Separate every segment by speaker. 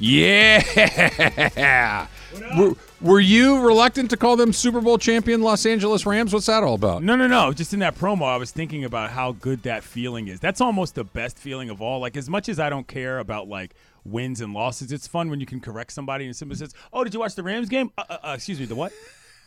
Speaker 1: Yeah. Were, were you reluctant to call them Super Bowl champion Los Angeles Rams? What's that all about?
Speaker 2: No, no, no. Just in that promo, I was thinking about how good that feeling is. That's almost the best feeling of all. Like, as much as I don't care about like wins and losses, it's fun when you can correct somebody and somebody says, "Oh, did you watch the Rams game? Uh, uh, uh, excuse me, the what?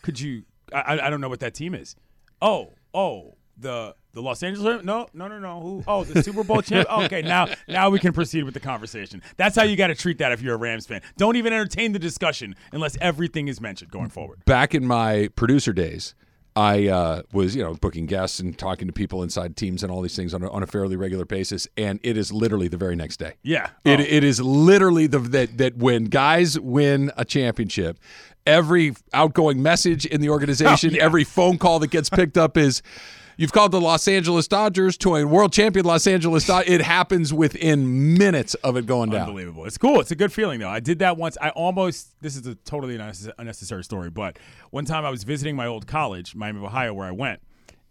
Speaker 2: Could you? I, I, I don't know what that team is. Oh, oh, the the Los Angeles No, no, no, no. Who? Oh, the Super Bowl champ. Okay, now now we can proceed with the conversation. That's how you got to treat that if you're a Rams fan. Don't even entertain the discussion unless everything is mentioned going forward.
Speaker 1: Back in my producer days, I uh, was, you know, booking guests and talking to people inside teams and all these things on a, on a fairly regular basis, and it is literally the very next day.
Speaker 2: Yeah.
Speaker 1: It,
Speaker 2: Oh.
Speaker 1: it is literally the that that when guys win a championship, every outgoing message in the organization,
Speaker 2: Oh, yeah.
Speaker 1: every phone call that gets picked up is. You've called the Los Angeles Dodgers to a world champion Los Angeles Dodgers. It happens within minutes of it going down.
Speaker 2: Unbelievable. It's cool. It's a good feeling, though. I did that once. I almost, this is a totally unnecessary story, but one time I was visiting my old college, Miami of Ohio, where I went,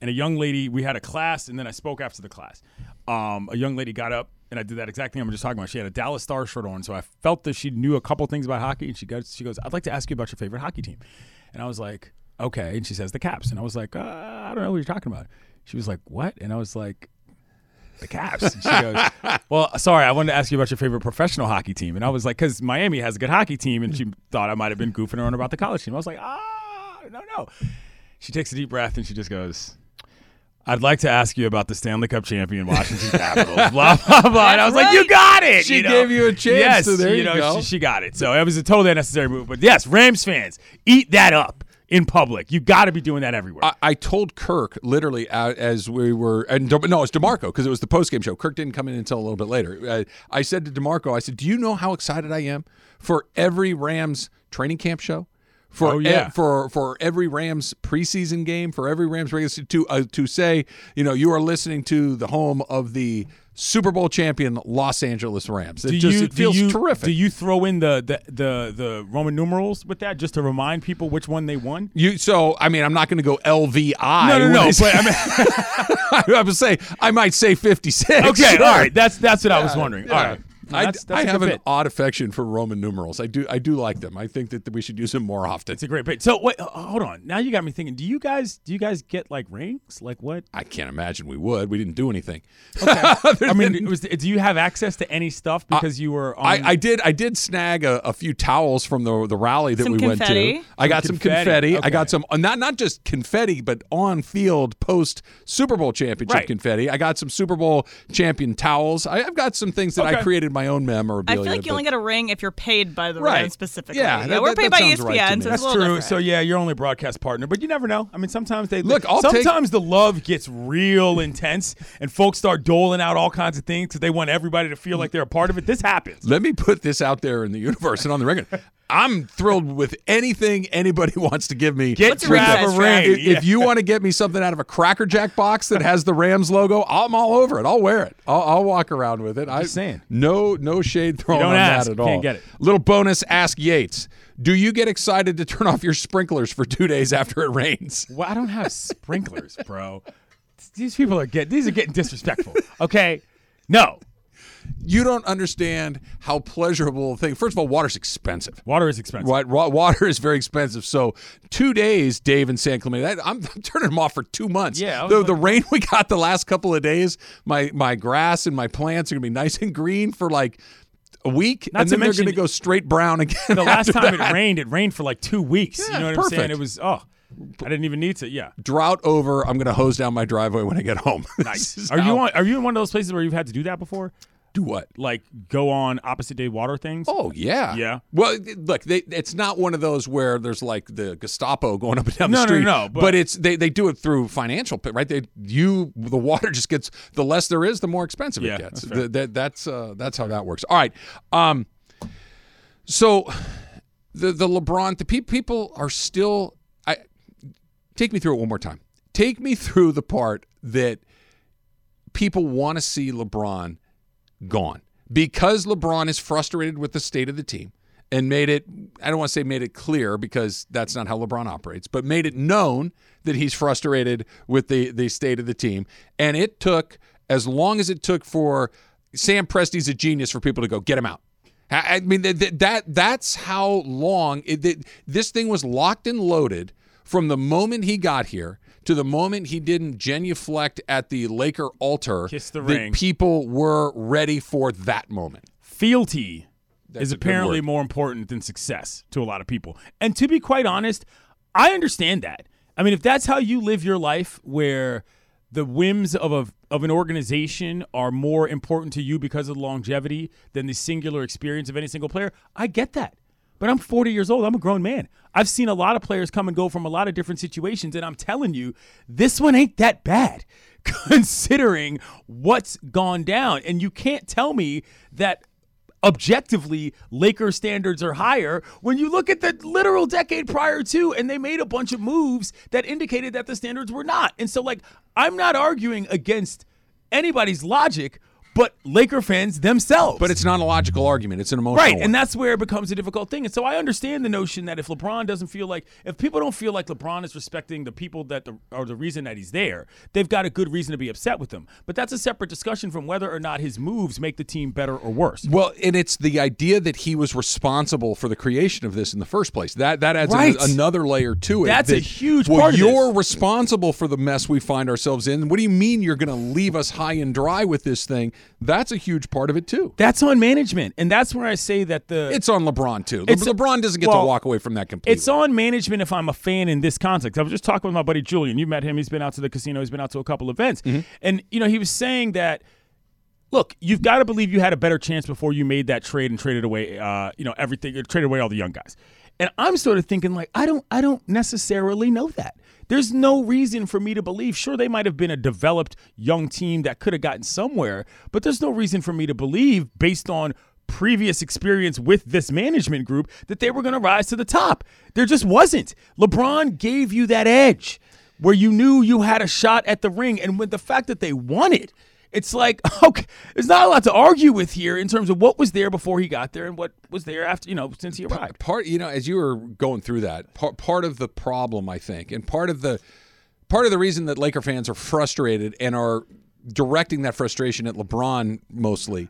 Speaker 2: and a young lady, we had a class, and then I spoke after the class. Um, a young lady got up, and I did that exact thing I'm just talking about. She had a Dallas Star shirt on, so I felt that she knew a couple things about hockey, and she goes, she goes, I'd like to ask you about your favorite hockey team. And I was like, okay. And she says, the Caps. And I was like, uh, I don't know what you're talking about. She was like, what? And I was like, the Caps. And she goes, Well, sorry, I wanted to ask you about your favorite professional hockey team. And I was like, Because Miami has a good hockey team. And she thought I might have been goofing around about the college team. I was like, Ah, no, no. She takes a deep breath and she just goes, I'd like to ask you about the Stanley Cup champion Washington Capitals. blah, blah, blah. And I was like, You got it.
Speaker 1: She
Speaker 2: you know?
Speaker 1: gave you a chance,
Speaker 2: Yes,
Speaker 1: so there you
Speaker 2: know,
Speaker 1: go.
Speaker 2: She, she got it. So it was a totally unnecessary move. But yes, Rams fans, eat that up in public. You got to be doing that everywhere.
Speaker 1: I, I told Kirk literally uh, as we were, and De- no, it's Demarco because it was the post game show. Kirk didn't come in until a little bit later. Uh, I said to Demarco, I said, "Do you know how excited I am for every Rams training camp show?" For
Speaker 2: Oh, yeah.
Speaker 1: for for every Rams preseason game, for every Rams regular to uh, to say, you know, you are listening to the home of the Super Bowl champion Los Angeles Rams. It
Speaker 2: do
Speaker 1: just
Speaker 2: you,
Speaker 1: it feels
Speaker 2: do you,
Speaker 1: terrific.
Speaker 2: Do you throw in the, the the the Roman numerals with that just to remind people which one they won?
Speaker 1: You so I mean I'm not going to go LVI.
Speaker 2: No, no, no.
Speaker 1: I
Speaker 2: But I mean,
Speaker 1: I would say I might say 56.
Speaker 2: okay, all right. That's that's what I was wondering.
Speaker 1: Yeah.
Speaker 2: All right,
Speaker 1: I,
Speaker 2: that's, that's
Speaker 1: I
Speaker 2: a
Speaker 1: have
Speaker 2: good
Speaker 1: an
Speaker 2: bit.
Speaker 1: odd affection for Roman numerals. I do I do like them. I think that we should use them more often.
Speaker 2: It's a great bit. So wait, hold on. Now you got me thinking. Do you guys do you guys get like rings? Like what?
Speaker 1: I can't imagine we would. We didn't do anything.
Speaker 2: I mean, was, do you have access to any stuff because you were on?
Speaker 1: I, I did I did snag a, a few towels from the the rally that
Speaker 3: Some
Speaker 1: we
Speaker 3: confetti?
Speaker 1: went to. I got some
Speaker 2: confetti.
Speaker 1: confetti. I got some uh, not not just confetti, but on field post Super Bowl championship
Speaker 2: Right.
Speaker 1: confetti. I got some Super Bowl champion towels. I, I've got some things that I created my own
Speaker 3: I feel like you
Speaker 1: but-
Speaker 3: only get a ring if you're paid by the
Speaker 1: Right.
Speaker 3: Rams specifically.
Speaker 1: Yeah, that-
Speaker 3: we're
Speaker 1: that-
Speaker 3: paid
Speaker 1: that
Speaker 3: by ESPN,
Speaker 1: right
Speaker 3: so it's
Speaker 2: That's
Speaker 3: a little
Speaker 2: true.
Speaker 3: different.
Speaker 2: So yeah, you're only broadcast partner, but you never know. I mean, sometimes they
Speaker 1: Look, I'll take-
Speaker 2: sometimes the love gets real intense, and folks start doling out all kinds of things because they want everybody to feel like they're a part of it. This happens.
Speaker 1: Let me put this out there in the universe and on the record. I'm thrilled with anything anybody wants to give me.
Speaker 2: Get
Speaker 3: What's a
Speaker 2: Trav
Speaker 3: ring
Speaker 2: a
Speaker 3: size,
Speaker 2: ring.
Speaker 1: If, if you want to get me something out of a Cracker Jack box that has the Rams logo, I'm all over it. I'll wear it. I'll, I'll walk around with it. I,
Speaker 2: Just saying.
Speaker 1: No, no shade thrown
Speaker 2: don't
Speaker 1: on
Speaker 2: ask,
Speaker 1: that at all.
Speaker 2: can't get it.
Speaker 1: Little bonus. Ask Yates. Do you get excited to turn off your sprinklers for two days after it rains?
Speaker 2: Well, I don't have sprinklers, bro. These people are getting these are getting disrespectful. Okay, no.
Speaker 1: You don't understand how pleasurable a thing. First of all, water's expensive.
Speaker 2: Water is expensive.
Speaker 1: Right, wa- water is very expensive. So two days, Dave and San Clemente. that- I'm, I'm turning them off for two months.
Speaker 2: Yeah,
Speaker 1: the,
Speaker 2: like-
Speaker 1: the rain we got the last couple of days, my my grass and my plants are gonna be nice and green for like a week,
Speaker 2: Not
Speaker 1: and
Speaker 2: to
Speaker 1: then they're gonna go straight brown again.
Speaker 2: The last time
Speaker 1: that.
Speaker 2: it rained, it rained for like two weeks.
Speaker 1: Yeah,
Speaker 2: you know what I'm saying? It was oh, I didn't even need to. Yeah,
Speaker 1: drought over. I'm gonna hose down my driveway when I get home.
Speaker 2: nice. Are you on? Are you in one of those places where you've had to do that before?
Speaker 1: Do what?
Speaker 2: Like go on opposite day water things?
Speaker 1: Oh yeah,
Speaker 2: Yeah.
Speaker 1: Well, look, they, it's not one of those where there's like the Gestapo going up and down
Speaker 2: No,
Speaker 1: the
Speaker 2: no,
Speaker 1: street.
Speaker 2: no, but-
Speaker 1: but, it's they, they do it through financial, right? They you the water just gets the less there is, the more expensive
Speaker 2: Yeah,
Speaker 1: it gets.
Speaker 2: that's fair.
Speaker 1: Th- that, that's uh, that's how that works. All right, um, so the the LeBron the pe- people are still. I take me through it one more time. Take me through the part that people want to see LeBron gone because LeBron is frustrated with the state of the team and made it I don't want to say made it clear because that's not how LeBron operates, but made it known that he's frustrated with the the state of the team and it took as long as it took for Sam Presti's a genius for people to go get him out. I mean that that that's how long it, it, this thing was locked and loaded from the moment he got here to the moment he didn't genuflect at the Laker altar.
Speaker 2: Kiss the ring.
Speaker 1: People were ready for that moment.
Speaker 2: fealty
Speaker 1: That's
Speaker 2: is apparently more important than success to a lot of people. And to be quite honest, I understand that. I mean, if that's how you live your life, where the whims of a of an organization are more important to you because of the longevity than the singular experience of any single player, I get that. But I'm 40 years old. I'm a grown man. I've seen a lot of players come and go from a lot of different situations, and I'm telling you, this one ain't that bad, considering what's gone down. And you can't tell me that objectively Lakers standards are higher when you look at the literal decade prior to and they made a bunch of moves that indicated that the standards were not. And so like I'm not arguing against anybody's logic but Laker fans themselves.
Speaker 1: But it's not a logical argument. It's an emotional
Speaker 2: Right,
Speaker 1: one.
Speaker 2: and that's where it becomes a difficult thing. And so I understand the notion that if LeBron doesn't feel like, if people don't feel like LeBron is respecting the people that the, are the reason that he's there, they've got a good reason to be upset with him. But that's a separate discussion from whether or not his moves make the team better or worse.
Speaker 1: Well, and it's the idea that he was responsible for the creation of this in the first place. That that adds
Speaker 2: Right.
Speaker 1: an- another layer to it.
Speaker 2: That's a huge
Speaker 1: well,
Speaker 2: part of
Speaker 1: you're responsible for the mess we find ourselves in. What do you mean you're going to leave us high and dry with this thing? That's a huge part of it too.
Speaker 2: That's on management, and that's where I say that the
Speaker 1: It's on LeBron too. LeBron doesn't get
Speaker 2: well,
Speaker 1: to walk away from that completely.
Speaker 2: It's on management if I'm a fan in this context. I was just talking with my buddy Julian. You met him. He's been out to the casino. He's been out to a couple events. And, you know, he was saying that, look, you've got to believe you had a better chance before you made that trade and traded away, uh, you know, everything, traded away all the young guys. And I'm sort of thinking, like, I don't, I don't necessarily know that. There's no reason for me to believe. Sure, they might have been a developed young team that could have gotten somewhere, but there's no reason for me to believe, based on previous experience with this management group that they were going to rise to the top. There just wasn't. LeBron gave you that edge where you knew you had a shot at the ring. And with the fact that they won it, it's like, okay, there's not a lot to argue with here in terms of what was there before he got there and what was there after, you know, since he arrived.
Speaker 1: part you know as you were going through that part, part of the problem i think and part of the part of the reason that laker fans are frustrated and are directing that frustration at lebron mostly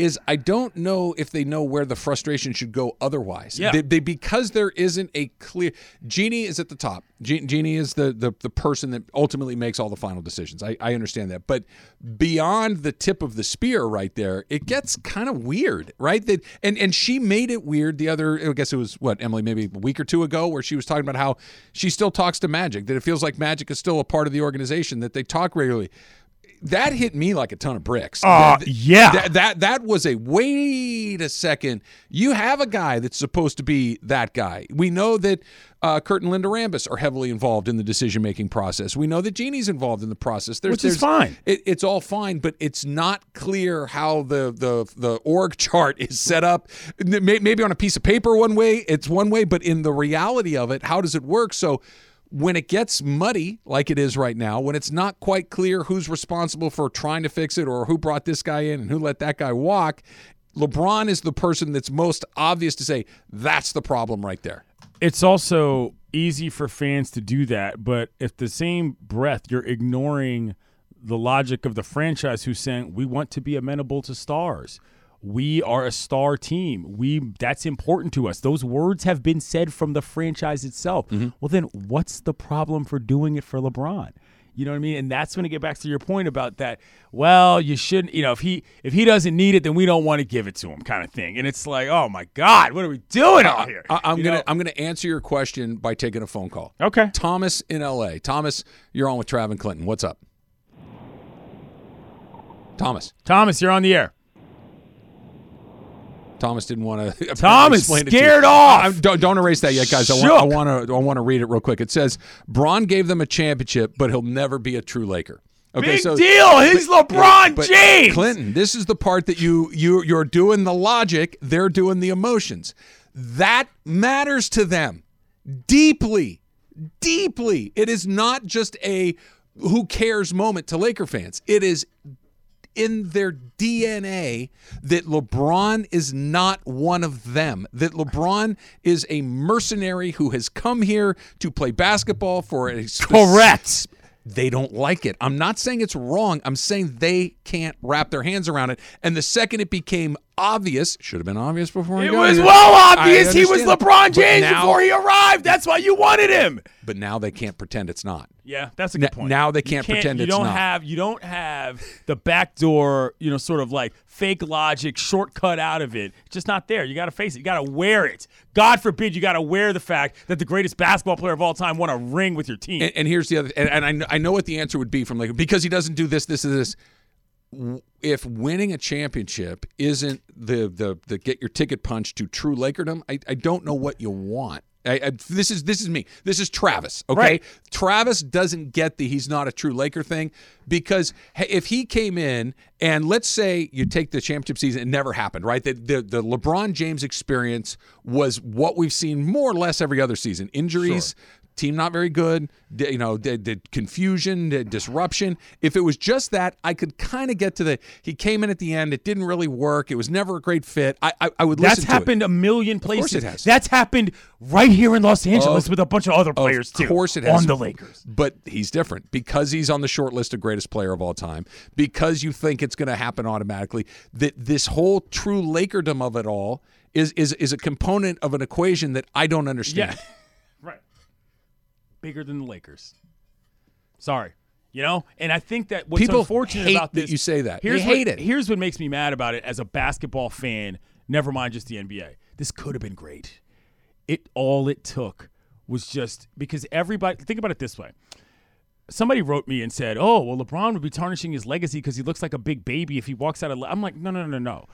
Speaker 1: is I don't know if they know where the frustration should go otherwise.
Speaker 2: Yeah.
Speaker 1: They, they- because there isn't a clear. Jeannie is at the top. Je- Jeannie is the, the the person that ultimately makes all the final decisions. I, I understand that, but beyond the tip of the spear, right there, it gets kind of weird, right? That and and she made it weird. The other, I guess it was what Emily maybe a week or two ago, where she was talking about how she still talks to Magic. That it feels like Magic is still a part of the organization. That they talk regularly that hit me like a ton of bricks.
Speaker 2: Uh, yeah.
Speaker 1: That, that that was a wait a second. You have a guy that's supposed to be that guy. We know that uh, Kurt and Linda Rambis are heavily involved in the decision making process. We know that Jeannie's involved in the process. There's,
Speaker 2: Which is
Speaker 1: there's-
Speaker 2: fine.
Speaker 1: It, it's all fine, but it's not clear how the the the org chart is set up. Maybe on a piece of paper one way, it's one way, but in the reality of it, how does it work? So when it gets muddy like it is right now, when it's not quite clear who's responsible for trying to fix it or who brought this guy in and who let that guy walk, LeBron is the person that's most obvious to say that's the problem right there.
Speaker 2: it's also easy for fans to do that, but if the same breath you're ignoring the logic of the franchise who's saying we want to be amenable to stars. We are a star team. We that's important to us. Those words have been said from the franchise itself. Mm-hmm. Well then what's the problem for doing it for LeBron? You know what I mean? And that's when it get back to your point about that. Well, you shouldn't. You know, if he if he doesn't need it, then we don't want to give it to him, kind of thing. And it's like, oh my God, what are we doing out here?
Speaker 1: I, am gonna
Speaker 2: know?
Speaker 1: I'm gonna answer your question by taking a phone call.
Speaker 2: Okay.
Speaker 1: Thomas in L.A. Thomas, you're on with Trav and Clinton. What's up? Thomas.
Speaker 2: Thomas, you're on the air.
Speaker 1: Thomas didn't want to.
Speaker 2: Thomas, scared off.
Speaker 1: don't, don't erase that yet, guys. I
Speaker 2: Shook.
Speaker 1: want, I want to. I want to read it real quick. It says Bron gave them a championship, but he'll never be a true Laker. Okay,
Speaker 2: Big
Speaker 1: so
Speaker 2: deal. He's LeBron
Speaker 1: but
Speaker 2: James.
Speaker 1: Clinton, this is the part that you you you're doing the logic, they're doing the emotions. That matters to them deeply. Deeply. It is not just a who cares moment to Laker fans. It is in their DNA that LeBron is not one of them. That LeBron is a mercenary who has come here to play basketball for a
Speaker 2: Correct.
Speaker 1: they don't like it. I'm not saying it's wrong. I'm saying they can't wrap their hands around it. And the second it became obvious. Should have been obvious before he
Speaker 2: It
Speaker 1: got
Speaker 2: was
Speaker 1: here.
Speaker 2: well obvious he was. LeBron James
Speaker 1: now-
Speaker 2: before he arrived. That's why you wanted him.
Speaker 1: But now they can't pretend it's not.
Speaker 2: Yeah, that's a good point.
Speaker 1: now they
Speaker 2: You
Speaker 1: can't pretend
Speaker 2: you
Speaker 1: it's
Speaker 2: don't
Speaker 1: not.
Speaker 2: have you don't have the backdoor, you know, sort of like fake logic shortcut out of it. It's just not there. You got to face it. You got to wear it. God forbid you got to wear the fact that the greatest basketball player of all time won a ring with your team.
Speaker 1: And, and here's the other, and, and I, I know what the answer would be from like because he doesn't do this, this, and this. If winning a championship isn't the the the get your ticket punch to true Lakerdom, I, I don't know what you want. I, I, this is this is me. This is Travis. Okay,
Speaker 2: Right.
Speaker 1: Travis doesn't get the he's not a true Laker thing because if he came in and let's say you take the championship season, it never happened, right? The, the the LeBron James experience was what we've seen more or less every other season: injuries, team not very good, you know, the, the confusion, the disruption. If it was just that, I could kind of get to the. He came in at the end, it didn't really work. It was never a great fit. I I, I would
Speaker 2: That's
Speaker 1: listen to
Speaker 2: happened a million
Speaker 1: course
Speaker 2: places.
Speaker 1: it has.
Speaker 2: That's happened right here in Los Angeles
Speaker 1: Of-
Speaker 2: with a bunch of other players too.
Speaker 1: Of course it has.
Speaker 2: on the Lakers.
Speaker 1: But he's different because he's on the short list of greatest player of all time. Because you think it's going to happen automatically. That this whole true Lakerdom of it all is is is a component of an equation that I don't understand.
Speaker 2: Yeah. Bigger than the Lakers. Sorry. You know? And I think that what's
Speaker 1: People
Speaker 2: unfortunate about
Speaker 1: that
Speaker 2: this
Speaker 1: you say that. They
Speaker 2: Here's
Speaker 1: hate
Speaker 2: what,
Speaker 1: it.
Speaker 2: Here's what makes me mad about it as a basketball fan, never mind just the NBA. This could have been great. It all it took was just because everybody think about it this way. Somebody wrote me and said, "Oh, well, LeBron would be tarnishing his legacy because he looks like a big baby if he walks out of." I'm like, no, no, no, no.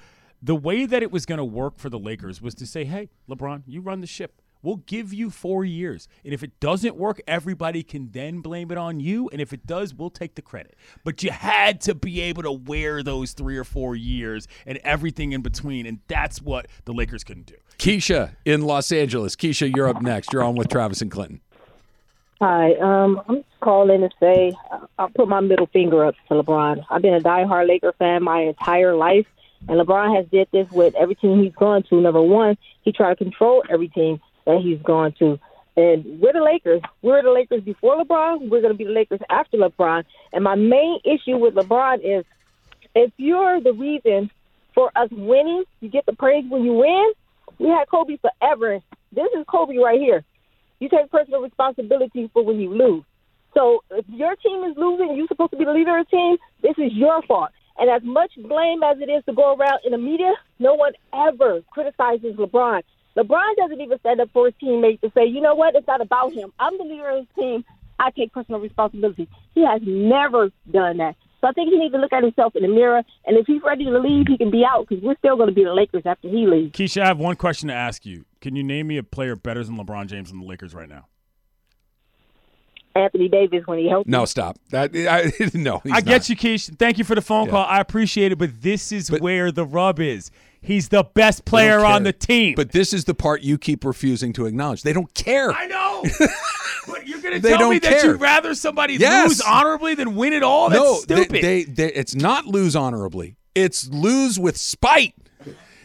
Speaker 2: The way that it was going to work for the Lakers was to say, "Hey, LeBron, you run the ship. We'll give you four years, and if it doesn't work, everybody can then blame it on you, and if it does, we'll take the credit." But you had to be able to wear those three or four years and everything in between, and that's what the Lakers couldn't do.
Speaker 1: Keisha in Los Angeles. Keisha, you're up next. You're on with Travis and Clinton.
Speaker 3: Hi, um, I'm calling to say uh, I'll put my middle finger up to LeBron. I've been a diehard Laker fan my entire life, and LeBron has did this with every team he's gone to. Number one, he tried to control every team that he's gone to. And we're the Lakers. We're the Lakers before LeBron. We're going to be the Lakers after LeBron. And my main issue with LeBron is if you're the reason for us winning, you get the praise when you win. We had Kobe forever. This is Kobe right here. You take personal responsibility for when you lose. So if your team is losing you're supposed to be the leader of the team, this is your fault. And as much blame as it is to go around in the media, no one ever criticizes LeBron. LeBron doesn't even stand up for his teammates to say, you know what, it's not about him. I'm the leader of his team. I take personal responsibility. He has never done that. So I think he needs to look at himself in the mirror. And if he's ready to leave, he can be out because we're still going to be the Lakers after he leaves.
Speaker 2: Keisha, I have one question to ask you. Can you name me a player better than LeBron James in the Lakers right now?
Speaker 3: Anthony Davis when he helped.
Speaker 1: No, stop. That I, no. he's
Speaker 2: I get
Speaker 1: not.
Speaker 2: you, Keisha. Thank you for the phone
Speaker 1: Yeah.
Speaker 2: call. I appreciate it, but this is
Speaker 1: But-
Speaker 2: where the rub is. He's the best player on the team.
Speaker 1: But this is the part you keep refusing to acknowledge. They don't care.
Speaker 2: I know. but you're going to
Speaker 1: They
Speaker 2: tell me
Speaker 1: don't
Speaker 2: that
Speaker 1: care.
Speaker 2: you'd rather somebody
Speaker 1: Yes.
Speaker 2: lose honorably than win it all? That's
Speaker 1: no,
Speaker 2: stupid.
Speaker 1: They, they, it's not lose honorably. It's lose with spite.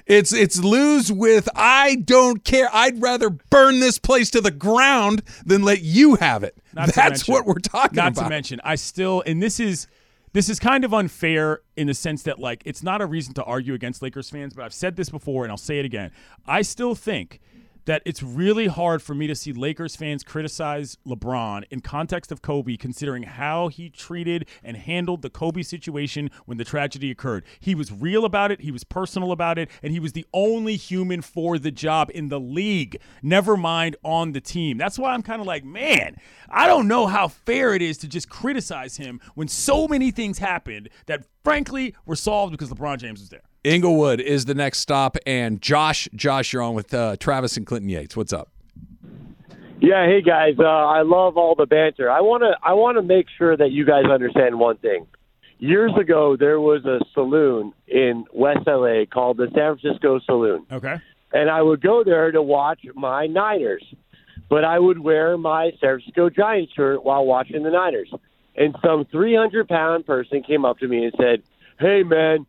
Speaker 1: It's it's lose with I don't care. I'd rather burn this place to the ground than let you have it.
Speaker 2: Not to
Speaker 1: That's
Speaker 2: mention-
Speaker 1: what we're talking
Speaker 2: Not
Speaker 1: about.
Speaker 2: to mention, I still, and this is this is kind of unfair in the sense that like it's not a reason to argue against Lakers fans, but I've said this before and I'll say it again. I still think that it's really hard for me to see Lakers fans criticize LeBron in context of Kobe, considering how he treated and handled the Kobe situation when the tragedy occurred. He was real about it, he was personal about it, and he was the only human for the job in the league, never mind on the team. That's why I'm kind of like, man, I don't know how fair it is to just criticize him when so many things happened that frankly were solved because LeBron James was there.
Speaker 1: Inglewood is the next stop, and Josh, Josh, you're on with uh, Travis and Clinton Yates. What's up?
Speaker 4: Yeah, hey guys, uh, I love all the banter. I want to I want to make sure that you guys understand one thing. Years ago, there was a saloon in West LA called the San Francisco Saloon,
Speaker 2: Okay.
Speaker 4: and I would go there to watch my Niners. But I would wear my San Francisco Giants shirt while watching the Niners. And some 300 pound person came up to me and said, "Hey man,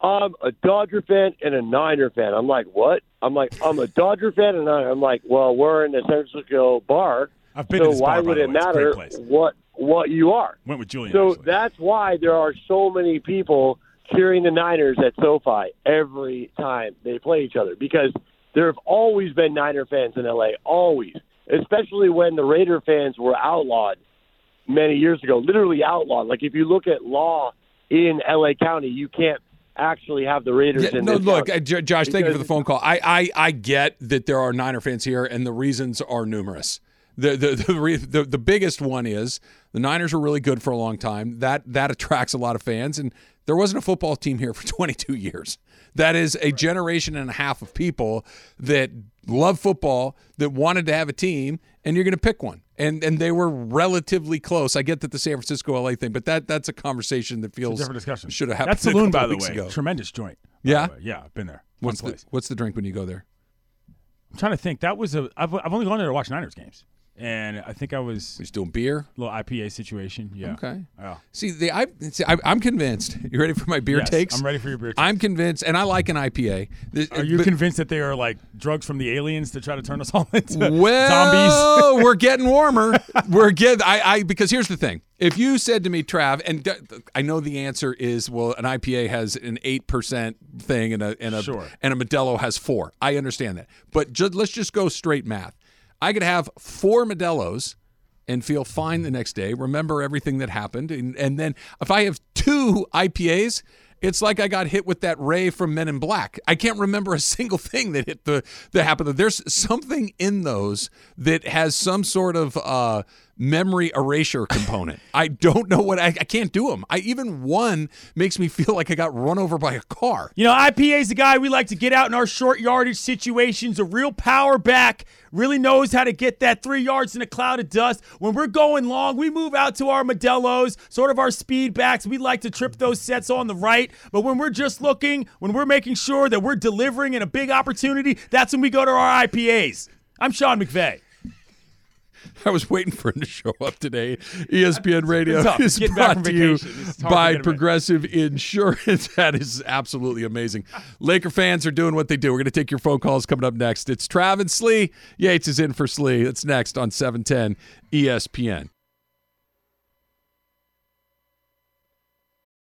Speaker 4: I'm a Dodger fan and a Niner fan." I'm like, "What?" I'm like, "I'm a Dodger fan and Niner." I'm like, "Well, we're in the San Francisco bar,
Speaker 2: I've been
Speaker 4: so why
Speaker 2: bar,
Speaker 4: would it
Speaker 2: way. It's a great
Speaker 4: matter what what you are?"
Speaker 2: Went with Julian.
Speaker 4: So
Speaker 2: actually.
Speaker 4: that's why there are so many people cheering the Niners at SoFi every time they play each other because there have always been Niner fans in LA, always, especially when the Raider fans were outlawed many years ago, literally outlawed. Like if you look at law in LA County, you can't actually have the Raiders
Speaker 1: Yeah,
Speaker 4: in
Speaker 1: no, look, uh, J- Josh, thank you for the phone call. I, I, I get that there are Niner fans here, and the reasons are numerous. The the the, re- the the biggest one is the Niners were really good for a long time. That that attracts a lot of fans, and there wasn't a football team here for 22 years. That is a generation and a half of people that love football, that wanted to have a team, and you're going to pick one. And and they were relatively close. I get that the San Francisco LA thing, but that that's a conversation that feels
Speaker 2: Different discussion.
Speaker 1: should have happened.
Speaker 2: That saloon,
Speaker 1: a
Speaker 2: by the way,
Speaker 1: ago.
Speaker 2: tremendous joint.
Speaker 1: Yeah?
Speaker 2: yeah, I've been there.
Speaker 1: What's the what's the drink when you go there?
Speaker 2: I'm trying to think. That was a. I've, I've only gone there to watch Niners games, and I think I was
Speaker 1: He's doing beer.
Speaker 2: little IPA situation. Yeah.
Speaker 1: Okay.
Speaker 2: Yeah.
Speaker 1: See, the I, see, I I'm convinced. You ready for my beer
Speaker 2: Yes,
Speaker 1: takes?
Speaker 2: I'm ready for your beer. Takes.
Speaker 1: I'm convinced, and I like an IPA. The-
Speaker 2: Are you
Speaker 1: but-
Speaker 2: convinced that they are like drugs from the aliens to try to turn us all into zombies?
Speaker 1: well, we're getting warmer. We're getting. I, I because here's the thing. If you said to me, Trav, and I know the answer is well, an IPA has an eight percent thing, and a and a
Speaker 2: Sure.
Speaker 1: and a Modelo has four. I understand that, but ju- let's just go straight math. I could have four Modelos and feel fine the next day. Remember everything that happened, and and then if I have two IPAs. It's like I got hit with that ray from Men in Black. I can't remember a single thing that hit the that happened. There's something in those that has some sort of uh, memory erasure component. I don't know what I, I can't do them. I even one makes me feel like I got run over by a car.
Speaker 2: You know, IPA's the guy we like to get out in our short yardage situations. A real power back, really knows how to get that three yards in a cloud of dust. When we're going long, we move out to our Modelo's, sort of our speed backs. We like to trip those sets on the right. But when we're just looking, when we're making sure that we're delivering in a big opportunity, that's when we go to our IPAs. I'm Sean McVay.
Speaker 1: I was waiting for him to show up today. ESPN Radio is
Speaker 2: Getting
Speaker 1: brought to you
Speaker 2: vacation. It's hard to
Speaker 1: by
Speaker 2: get him in.
Speaker 1: Progressive Insurance. That is absolutely amazing. Laker fans are doing what they do. We're going to take your phone calls coming up next. It's Trav and Slee. Yates is in for Slee. That's next on E 710 ESPN.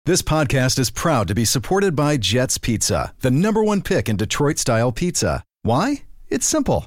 Speaker 5: This podcast is proud to be supported by Jets Pizza, the number one pick in Detroit style pizza. Why? It's simple.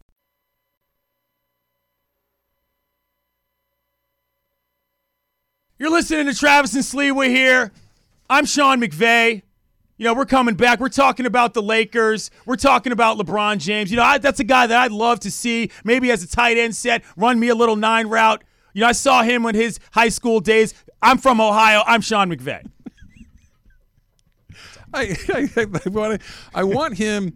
Speaker 2: You're listening to Travis and Slee. We're here. I'm Sean McVay. You know, we're coming back. We're talking about the Lakers. We're talking about LeBron James. You know, I, that's a guy that I'd love to see. Maybe as a tight end set, run me a little nine route. You know, I saw him in his high school days. I'm from Ohio. I'm Sean McVay.
Speaker 1: I, I, I, want, I want him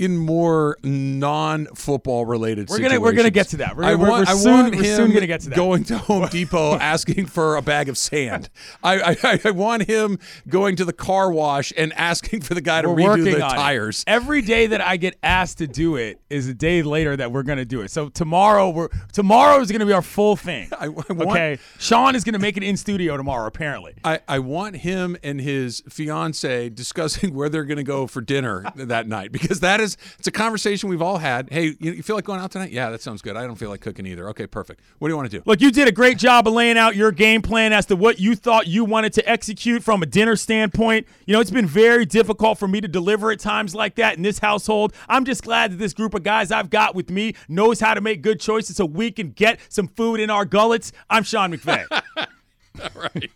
Speaker 1: in more non-football related.
Speaker 2: We're gonna- we're gonna get to that. We're-
Speaker 1: I
Speaker 2: we're-
Speaker 1: want,
Speaker 2: we're
Speaker 1: I want
Speaker 2: we're
Speaker 1: him
Speaker 2: soon gonna get to that.
Speaker 1: Going to Home Depot asking for a bag of sand. I, I, I want him going to the car wash and asking for the guy to
Speaker 2: We're
Speaker 1: redo the
Speaker 2: on it.
Speaker 1: tires.
Speaker 2: Every day that I get asked to do it is a day later that we're gonna do it. So tomorrow we're tomorrow is gonna be our full thing.
Speaker 1: I- I want-
Speaker 2: okay, Sean is gonna make it in studio tomorrow. Apparently,
Speaker 1: I, I want him and his fiance discussing where they're going to go for dinner that night because that is it's a conversation we've all had. Hey, you, you feel like going out tonight? Yeah, that sounds good. I don't feel like cooking either. Okay, perfect. What do you want to do?
Speaker 2: Look, you did a great job of laying out your game plan as to what you thought you wanted to execute from a dinner standpoint. You know, it's been very difficult for me to deliver at times like that in this household. I'm just glad that this group of guys I've got with me knows how to make good choices so we can get some food in our gullets. I'm Sean McVay.
Speaker 1: right.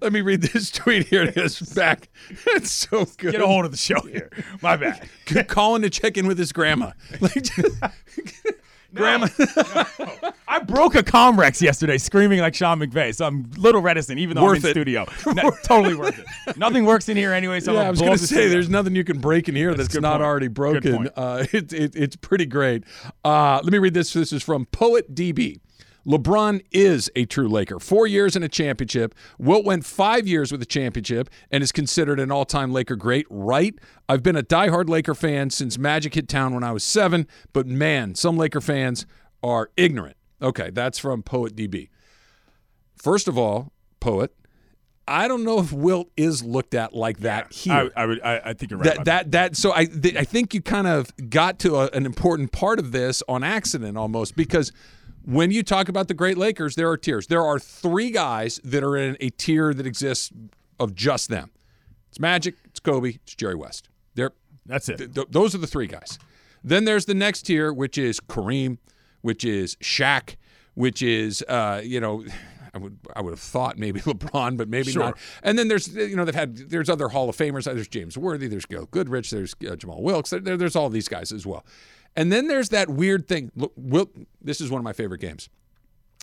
Speaker 1: Let me read this tweet here. It is back. It's so good.
Speaker 2: get a hold of the show here. My bad.
Speaker 1: Calling to check in with his grandma. Like, grandma.
Speaker 2: I broke a Comrex yesterday screaming like Sean McVay, so I'm a little reticent, even though
Speaker 1: Worth
Speaker 2: I'm in
Speaker 1: it.
Speaker 2: studio. No, totally worth it. Nothing works in here anyway, so I'm
Speaker 1: yeah, I was going to say
Speaker 2: studio.
Speaker 1: there's nothing you can break in here that's,
Speaker 2: good
Speaker 1: not
Speaker 2: point.
Speaker 1: already broken. Uh, it, it, it's pretty great. Uh, let me read this. This is from Poet DB. LeBron is a true Laker. Four years in a championship. Wilt went five years with a championship and is considered an all time Laker great, right? I've been a diehard Laker fan since Magic hit town when I was seven, but man, some Laker fans are ignorant. Okay, that's from Poet DB. First of all, Poet, I don't know if Wilt is looked at like that here.
Speaker 2: I, I would. I, I think you're right.
Speaker 1: that that that so I th- I think you kind of got to a, an important part of this on accident almost because when you talk about the great Lakers, there are tiers. There are three guys that are in a tier that exists of just them. It's Magic, it's Kobe, it's Jerry West. They're
Speaker 2: That's it.
Speaker 1: th- th- those are the three guys. Then there's the next tier, which is Kareem, which is Shaq, which is uh, you know, I would I would have thought maybe LeBron, but maybe
Speaker 2: Sure.
Speaker 1: not. And then there's you know they've had there's other Hall of Famers. There's James Worthy, there's Gail Goodrich, there's uh, Jamal Wilkes. There, there- there's all these guys as well. And then there's that weird thing. Look, Wil this is one of my favorite games.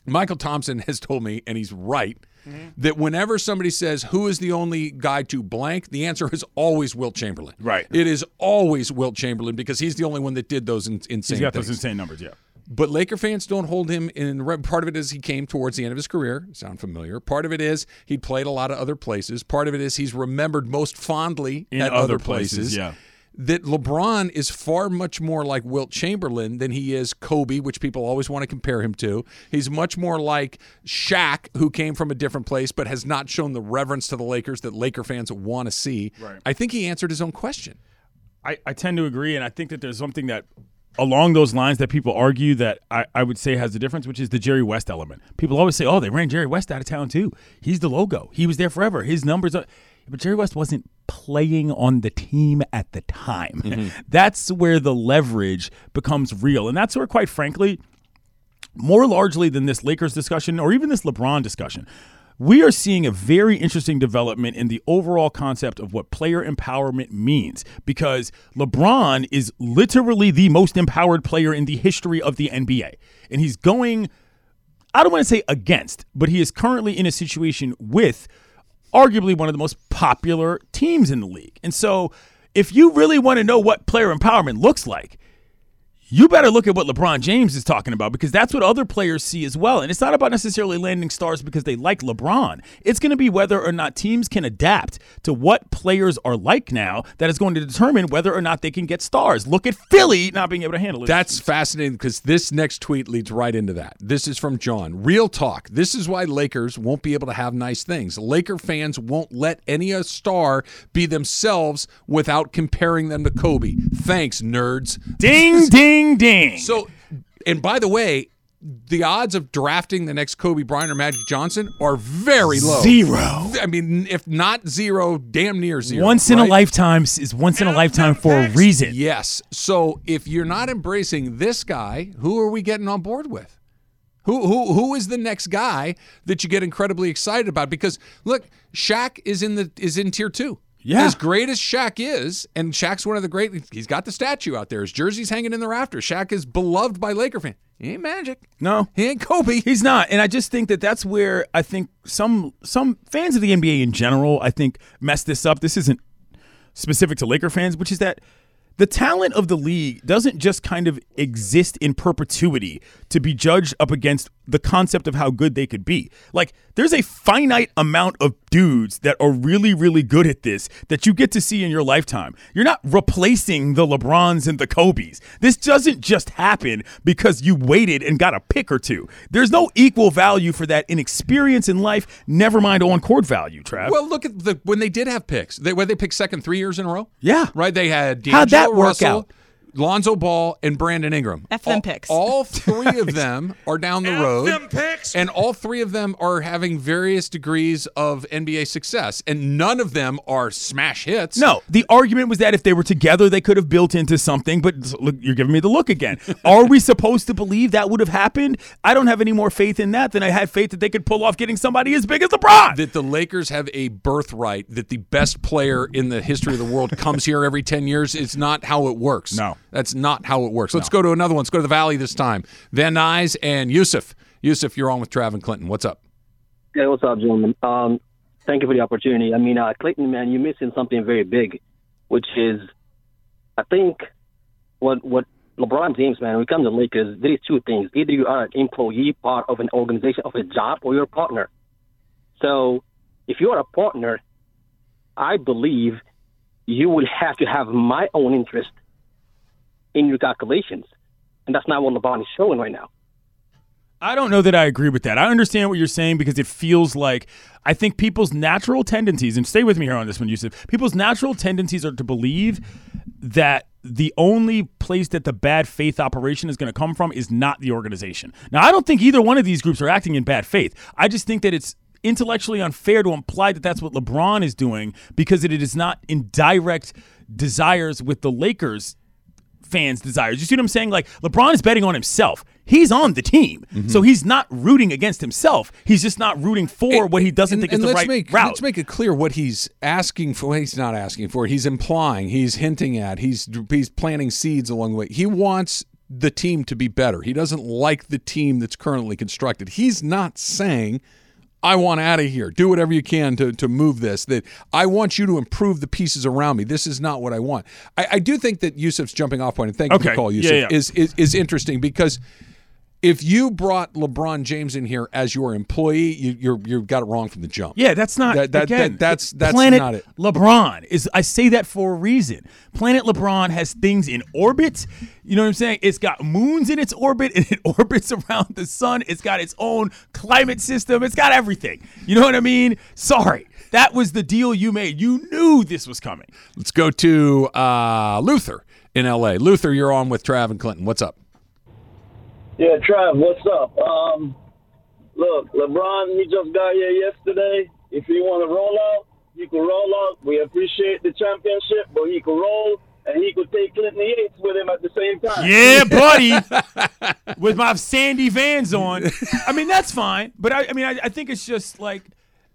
Speaker 1: Michael Thompson has told me, and he's right, mm-hmm. that whenever somebody says who is the only guy to blank, the answer is always Wilt Chamberlain.
Speaker 2: Right.
Speaker 1: It is always Wilt Chamberlain because he's the only one that did those in, insane
Speaker 2: He's got
Speaker 1: things.
Speaker 2: those insane numbers. Yeah.
Speaker 1: But Laker fans don't hold him in. Part of it is he came towards the end of his career. Sound familiar? Part of it is he played a lot of other places. Part of it is he's remembered most fondly
Speaker 2: In
Speaker 1: at
Speaker 2: other
Speaker 1: other places.
Speaker 2: places, yeah.
Speaker 1: That LeBron is far much more like Wilt Chamberlain than he is Kobe, which people always want to compare him to. He's much more like Shaq, who came from a different place but has not shown the reverence to the Lakers that Laker fans want to see.
Speaker 2: Right.
Speaker 1: I think he answered his own question.
Speaker 2: I, I tend to agree, and I think that there's something that along those lines that people argue that I, I would say has a difference, which is the Jerry West element. People always say, "Oh, they ran Jerry West out of town too. He's the logo. He was there forever. His numbers are." But Jerry West wasn't playing on the team at the time. Mm-hmm. That's where the leverage becomes real, and that's where, quite frankly, more largely than this Lakers discussion or even this LeBron discussion, we are seeing a very interesting development in the overall concept of what player empowerment means because LeBron is literally the most empowered player in the history of the NBA. And he's going, I don't want to say against, but he is currently in a situation with arguably one of the most popular teams in the league. And so, if you really want to know what player empowerment looks like, you better look at what LeBron James is talking about because that's what other players see as well. And it's not about necessarily landing stars because they like LeBron. It's going to be whether or not teams can adapt to what players are like now that is going to determine whether or not they can get stars. Look at Philly not being able to handle it.
Speaker 1: That's fascinating because this next tweet leads right into that. This is from John. Real talk. This is why Lakers won't be able to have nice things. Laker fans won't let any star be themselves without comparing them to Kobe. Thanks, nerds.
Speaker 2: ding, ding, ding.
Speaker 1: So, and by the way, the odds of drafting the next Kobe Bryant or Magic Johnson are very low.
Speaker 2: Zero.
Speaker 1: I mean, if not zero, damn near zero.
Speaker 2: once in a lifetime is once in a lifetime for a reason.
Speaker 1: Yes. So if you're not embracing this guy, who are we getting on board with? Who who who is the next guy that you get incredibly excited about? Because look, Shaq is in the is in tier two.
Speaker 2: Yeah.
Speaker 1: As great as Shaq is, and Shaq's one of the great he's got the statue out there. His jersey's hanging in the rafters. Shaq is beloved by Laker fans. He ain't magic.
Speaker 2: No.
Speaker 1: He ain't Kobe.
Speaker 2: He's not, and I just think that that's where I think some some fans of the NBA in general, I think, mess this up. This isn't specific to Laker fans, which is that the talent of the league doesn't just kind of exist in perpetuity to be judged up against the concept of how good they could be. Like, there's a finite amount of dudes that are really, really good at this that you get to see in your lifetime. You're not replacing the LeBrons and the Kobe's. This doesn't just happen because you waited and got a pick or two. There's no equal value for that in experience in life, never mind on court value, Trav.
Speaker 1: Well, look at the when they did have picks. They when they picked second three years in a row.
Speaker 2: Yeah.
Speaker 1: right. They had
Speaker 2: How'd that
Speaker 1: D'Angelo
Speaker 2: work
Speaker 1: Russell,
Speaker 2: out?
Speaker 1: Lonzo Ball, and Brandon Ingram.
Speaker 6: F them
Speaker 1: all,
Speaker 6: picks.
Speaker 1: All three of them are down the road,
Speaker 7: them picks.
Speaker 1: and all three of them are having various degrees of NBA success, and none of them are smash hits.
Speaker 2: No, the argument was that if they were together, they could have built into something. But look, you're giving me the look again. Are we supposed to believe that would have happened? I don't have any more faith in that than I had faith that they could pull off getting somebody as big as LeBron.
Speaker 1: that the Lakers have a birthright that the best player in the history of the world comes here every 10 years. is not how it works.
Speaker 2: No.
Speaker 1: That's not how it works. Let's go to another one. Let's go to the Valley this time. Van Nuys and Yusuf. Yusuf, you're on with Trav and Clinton. What's up?
Speaker 8: Hey, what's up, gentlemen? Um, thank you for the opportunity. I mean, uh, Clayton, man, you're missing something very big, which is, I think, what what LeBron James, man, when it comes to Lakers, there is two things. Either you are an employee, part of an organization, of a job, or you're a partner. So if you are a partner, I believe you would have to have my own interest in your calculations. And that's not what LeBron is showing right now.
Speaker 2: I don't know that I agree with that. I understand what you're saying because it feels like I think people's natural tendencies, and stay with me here on this one, Yusuf. People's natural tendencies are to believe that the only place that the bad faith operation is going to come from is not the organization. Now, I don't think either one of these groups are acting in bad faith. I just think that it's intellectually unfair to imply that that's what LeBron is doing because it is not in direct desires with the Lakers fans' desires. You see what I'm saying? Like LeBron is betting on himself. He's on the team,
Speaker 1: Mm-hmm.
Speaker 2: so he's not rooting against himself. He's just not rooting for what he doesn't
Speaker 1: and,
Speaker 2: think
Speaker 1: and
Speaker 2: is the right
Speaker 1: make,
Speaker 2: route.
Speaker 1: Let's make it clear what he's asking for. He's not asking for. He's implying. He's hinting at. He's he's planting seeds along the way. He wants the team to be better. He doesn't like the team that's currently constructed. He's not saying. I want out of here. Do whatever you can to, to move this. That I want you to improve the pieces around me. This is not what I want. I, I do think that Yusuf's jumping off point, and thank you
Speaker 2: Okay.
Speaker 1: for the call,
Speaker 2: Yeah,
Speaker 1: Yusuf,
Speaker 2: yeah.
Speaker 1: is, is is interesting because if you brought LeBron James in here as your employee, you you're you got it wrong from the jump.
Speaker 2: Yeah, that's not
Speaker 1: That- that-
Speaker 2: again.
Speaker 1: that- that's- that's
Speaker 2: Planet
Speaker 1: not it.
Speaker 2: LeBron is. I say that for a reason. Planet LeBron has things in orbit. You know what I'm saying? It's got moons in its orbit, and it orbits around the sun. It's got its own climate system. It's got everything. You know what I mean? Sorry, that was the deal you made. You knew this was coming.
Speaker 1: Let's go to uh, Luther in L.A. Luther, you're on with Trav and Clinton. What's up?
Speaker 6: Yeah, Trav, what's up? Um, look, LeBron, he just got here yesterday. If he want to roll out, he could roll out. We appreciate the championship, but he could roll and he could take Clinton Yates with him at the same time.
Speaker 2: Yeah, buddy. With my Sandy Vans on. I mean, that's fine. But I, I mean, I, I think it's just like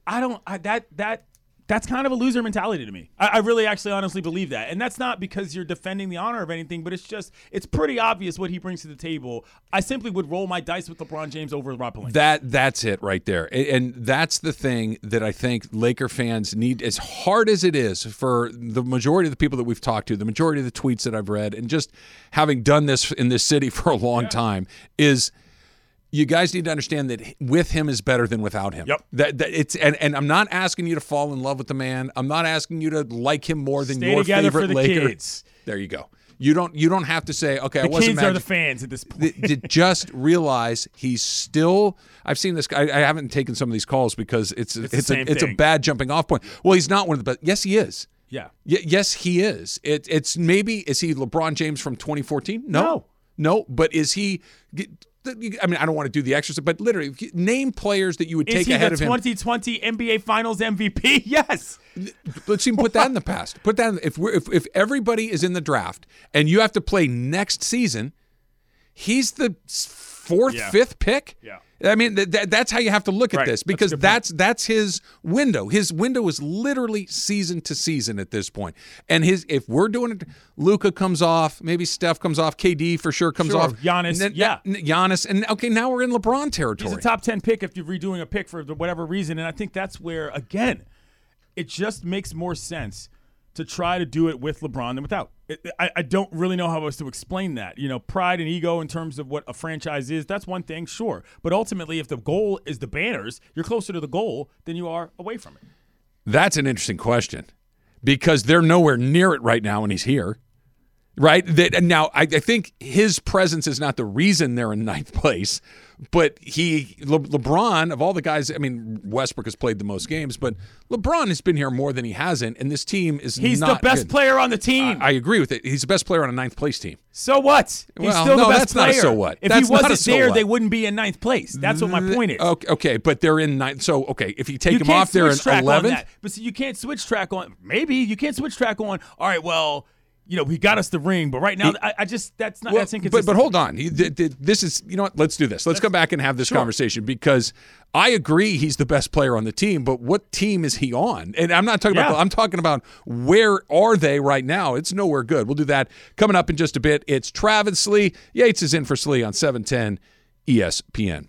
Speaker 2: I don't I, that that that's kind of a loser mentality to me. I, I really actually honestly believe that. And that's not because you're defending the honor of anything, but it's just it's pretty obvious what he brings to the table. I simply would roll my dice with LeBron James over Rob Pelinka.
Speaker 1: That that's it right there, A- and that's the thing that I think Laker fans need. As hard as it is for the majority of the people that we've talked to, the majority of the tweets that I've read, and just having done this in this city for a long time, is you guys need to understand that with him is better than without him.
Speaker 2: Yep.
Speaker 1: That, that it's and, and I'm not asking you to fall in love with the man. I'm not asking you to like him more than
Speaker 2: Stay
Speaker 1: your
Speaker 2: together
Speaker 1: favorite
Speaker 2: for the
Speaker 1: Laker.
Speaker 2: kids.
Speaker 1: There you go. You don't you don't have to say okay. I
Speaker 2: the
Speaker 1: wasn't
Speaker 2: kids are the fans at this point.
Speaker 1: th- th- just realize he's still. I've seen this. I, I haven't taken some of these calls because it's it's,
Speaker 2: the
Speaker 1: a it's a bad jumping off point. Well, he's not one of the best. Yes, he is.
Speaker 2: yeah.
Speaker 1: Y- yes, he is. It, it's maybe is he LeBron James from 2014? No,
Speaker 2: No.
Speaker 1: no. But is he? I mean, I don't want to do the exercise, but literally, name players that you would take ahead of him.
Speaker 2: Is he the 2020 NBA Finals MVP? Yes.
Speaker 1: Let's even put that in the past. Put that in, if we're if, if everybody is in the draft and you have to play next season, he's the fourth,
Speaker 2: Yeah.
Speaker 1: fifth pick.
Speaker 2: Yeah.
Speaker 1: I mean that, that, that's how you have to look at
Speaker 2: Right.
Speaker 1: this because
Speaker 2: point.
Speaker 1: that's that's his window. His window is literally season to season at this point. And his if we're doing it, Luka comes off, maybe Steph comes off, KD for sure comes
Speaker 2: Sure.
Speaker 1: off,
Speaker 2: Giannis,
Speaker 1: and then-
Speaker 2: yeah.
Speaker 1: Giannis, and okay, now we're in LeBron territory.
Speaker 2: He's a top 10 pick if you're redoing a pick for whatever reason. And I think that's where, again, it just makes more sense to try to do it with LeBron than without. It, I, I don't really know how else to explain that. You know, pride and ego in terms of what a franchise is, that's one thing, sure. But ultimately, if the goal is the banners, you're closer to the goal than you are away from it.
Speaker 1: That's an interesting question because they're nowhere near it right now, and he's here. Right that and now, I, I think his presence is not the reason they're in ninth place, but he Le, LeBron of all the guys. I mean, Westbrook has played the most games, but LeBron has been here more than he hasn't, and this team is
Speaker 2: He's the best
Speaker 1: good.
Speaker 2: player on the team.
Speaker 1: I agree with it. He's the best player on a ninth place team.
Speaker 2: so what? He's
Speaker 1: Well,
Speaker 2: still
Speaker 1: no,
Speaker 2: the best
Speaker 1: that's not a so what.
Speaker 2: If
Speaker 1: That's
Speaker 2: he wasn't
Speaker 1: so
Speaker 2: there,
Speaker 1: what.
Speaker 2: they wouldn't be in ninth place. That's what my point is.
Speaker 1: Okay, okay, but they're in ninth. So okay, if you take
Speaker 2: you
Speaker 1: him off, they're in
Speaker 2: switch track on
Speaker 1: eleventh.
Speaker 2: But see, you can't switch track on. Maybe you can't switch track on. All right, well, you know, he got us the ring, but right now, I, I just that's not
Speaker 1: Well,
Speaker 2: that's
Speaker 1: but
Speaker 2: inconsistent.
Speaker 1: but hold on. He, th- th- this is you know what? Let's do this. Let's come back and have this conversation because I agree he's the best player on the team. But what team is he on? And I'm not talking
Speaker 2: Yeah.
Speaker 1: about. I'm talking about where are they right now? It's nowhere good. We'll do that coming up in just a bit. It's Travis Slee. Yates is in for Slee on E 710 ESPN.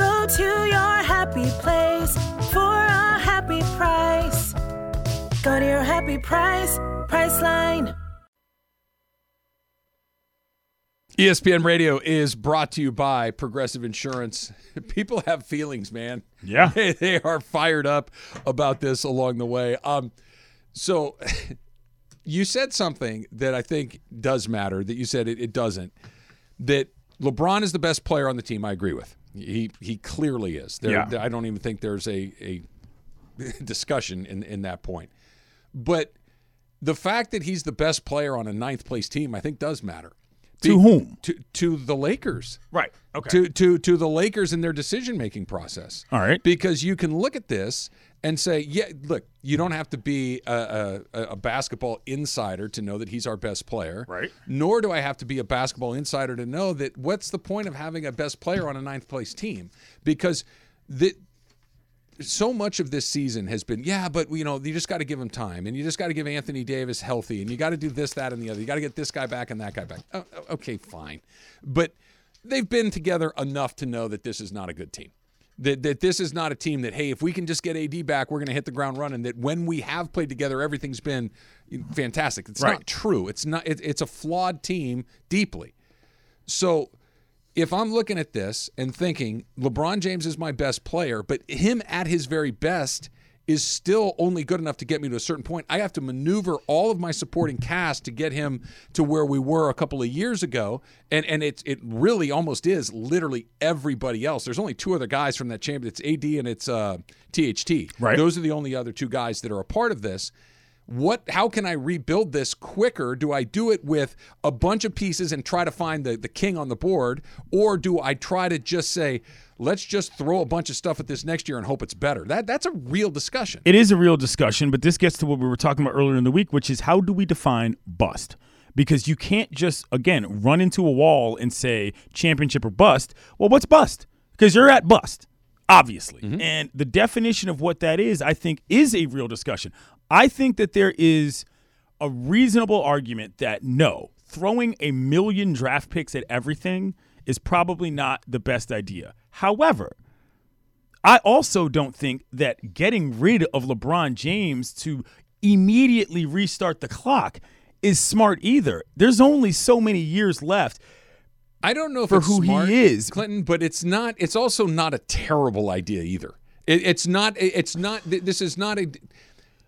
Speaker 9: Go to your happy place for a happy price. Go to your happy price, Priceline.
Speaker 1: ESPN Radio is brought to you by Progressive Insurance. People have feelings, man.
Speaker 2: Yeah.
Speaker 1: They, they are fired up about this along the way. Um, so you said something that I think does matter, that you said it, it doesn't. That LeBron is the best player on the team, I agree with. He he clearly is. There,
Speaker 2: Yeah.
Speaker 1: I don't even think there's a, a discussion in, in that point. But the fact that he's the best player on a ninth place team, I think does matter.
Speaker 2: To whom?
Speaker 1: To to the Lakers.
Speaker 2: Right. Okay.
Speaker 1: To to to the Lakers in their decision making process.
Speaker 2: All right.
Speaker 1: Because you can look at this and say, yeah, look, you don't have to be a, a, a basketball insider to know that he's our best player.
Speaker 2: Right.
Speaker 1: Nor do I have to be a basketball insider to know that what's the point of having a best player on a ninth place team? Because the so much of this season has been, yeah, but you know, you just got to give him time, and you just got to give Anthony Davis healthy, and you got to do this, that, and the other. You got to get this guy back and that guy back. Oh, oh, okay, fine, but they've been together enough to know that this is not a good team. That, that this is not a team that hey if we can just get AD back we're going to hit the ground running that when we have played together everything's been fantastic. It's
Speaker 2: Right.
Speaker 1: not true. It's not it, it's a flawed team deeply. So if I'm looking at this and thinking LeBron James is my best player, but him at his very best is still only good enough to get me to a certain point, I have to maneuver all of my supporting cast to get him to where we were a couple of years ago. And and it it really almost is literally everybody else. There's only two other guys from that chamber. It's AD and it's uh, THT.
Speaker 2: Right.
Speaker 1: Those are the only other two guys that are a part of this what how can I rebuild this quicker? Do I do it with a bunch of pieces and try to find the, the king on the board? Or do I try to just say, let's just throw a bunch of stuff at this next year and hope it's better? That that's a real discussion.
Speaker 2: It is a real discussion, but this gets to what we were talking about earlier in the week, which is how do we define bust? Because you can't just, again, run into a wall and say championship or bust. Well, what's bust? Because you're at bust, obviously. Mm-hmm. And the definition of what that is, I think, is a real discussion. I think that there is a reasonable argument that no, throwing a million draft picks at everything is probably not the best idea. However, I also don't think that getting rid of LeBron James to immediately restart the clock is smart either. There's only so many years left.
Speaker 1: I don't know if
Speaker 2: For
Speaker 1: it's
Speaker 2: who he is.
Speaker 1: Clinton, but it's not. It's also not a terrible idea either. It, it's not. It's not. This is not a.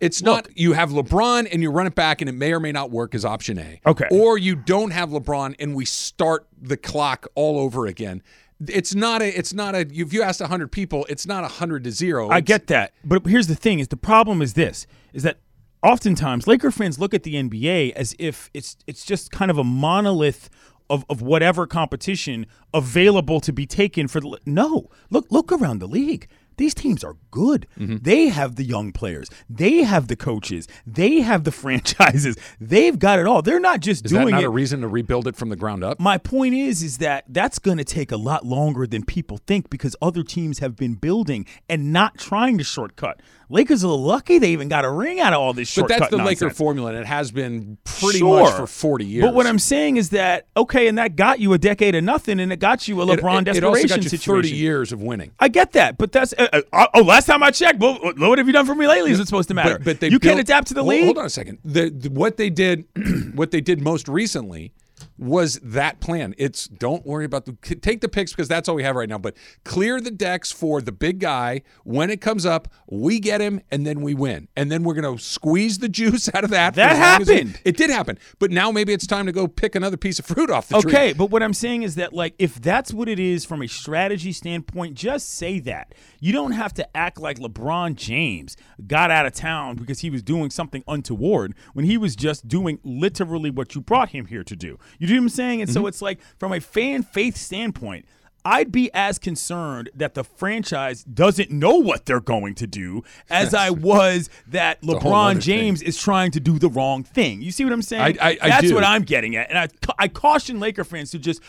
Speaker 1: It's not. You have LeBron and you run it back, and it may or may not work as option A.
Speaker 2: Okay.
Speaker 1: Or you don't have LeBron and we start the clock all over again. It's not a. It's not a. If you asked hundred people, it's not hundred to zero.
Speaker 2: I get that. But here's the thing is the problem is this is that oftentimes Laker fans look at the NBA as if it's it's just kind of a monolith of, of whatever competition available to be taken for the no. Look look around the league. These teams are good.
Speaker 1: Mm-hmm.
Speaker 2: They have the young players. They have the coaches. They have the franchises. They've got it all. They're not just
Speaker 1: Is that
Speaker 2: doing
Speaker 1: not
Speaker 2: it
Speaker 1: a reason to rebuild it from the ground up?
Speaker 2: my point is is that that's going to take a lot longer than people think because other teams have been building and not trying to shortcut. Lakers are lucky they even got a ring out of all this
Speaker 1: shit.
Speaker 2: But
Speaker 1: that's the
Speaker 2: nonsense.
Speaker 1: Laker formula, and it has been pretty
Speaker 2: Sure.
Speaker 1: much for forty years.
Speaker 2: But what I'm saying is that okay, and that got you a decade of nothing, and it got you a LeBron
Speaker 1: it, it,
Speaker 2: desperation
Speaker 1: you
Speaker 2: situation.
Speaker 1: thirty years of winning.
Speaker 2: I get that, but that's uh, uh, oh. Last time I checked, well, what have you done for me lately? Is it supposed to matter?
Speaker 1: But, but they
Speaker 2: you can't adapt to the
Speaker 1: Hold-
Speaker 2: league.
Speaker 1: Hold on a second. The, the- what they did, what they did most recently was that plan. It's don't worry about the take the picks because that's all we have right now. But clear the decks for the big guy. When it comes up, we get him and then we win. And then we're gonna squeeze the juice out of that.
Speaker 2: That
Speaker 1: as long as we-
Speaker 2: happened.
Speaker 1: it did happen. But now maybe it's time to go pick another piece of fruit off the tree.
Speaker 2: Okay, but what I'm saying is that like if that's what it is from a strategy standpoint, just say that. You don't have to act like LeBron James got out of town because he was doing something untoward when he was just doing literally what you brought him here to do. You know what I'm saying? And
Speaker 1: Mm-hmm.
Speaker 2: so it's like from a fan faith standpoint, I'd be as concerned that the franchise doesn't know what they're going to do as I was that LeBron
Speaker 1: other thing.
Speaker 2: James is trying to do the wrong thing. You see what I'm saying?
Speaker 1: I- I- I
Speaker 2: That's
Speaker 1: do.
Speaker 2: what I'm getting at. And I, I caution Laker fans to just,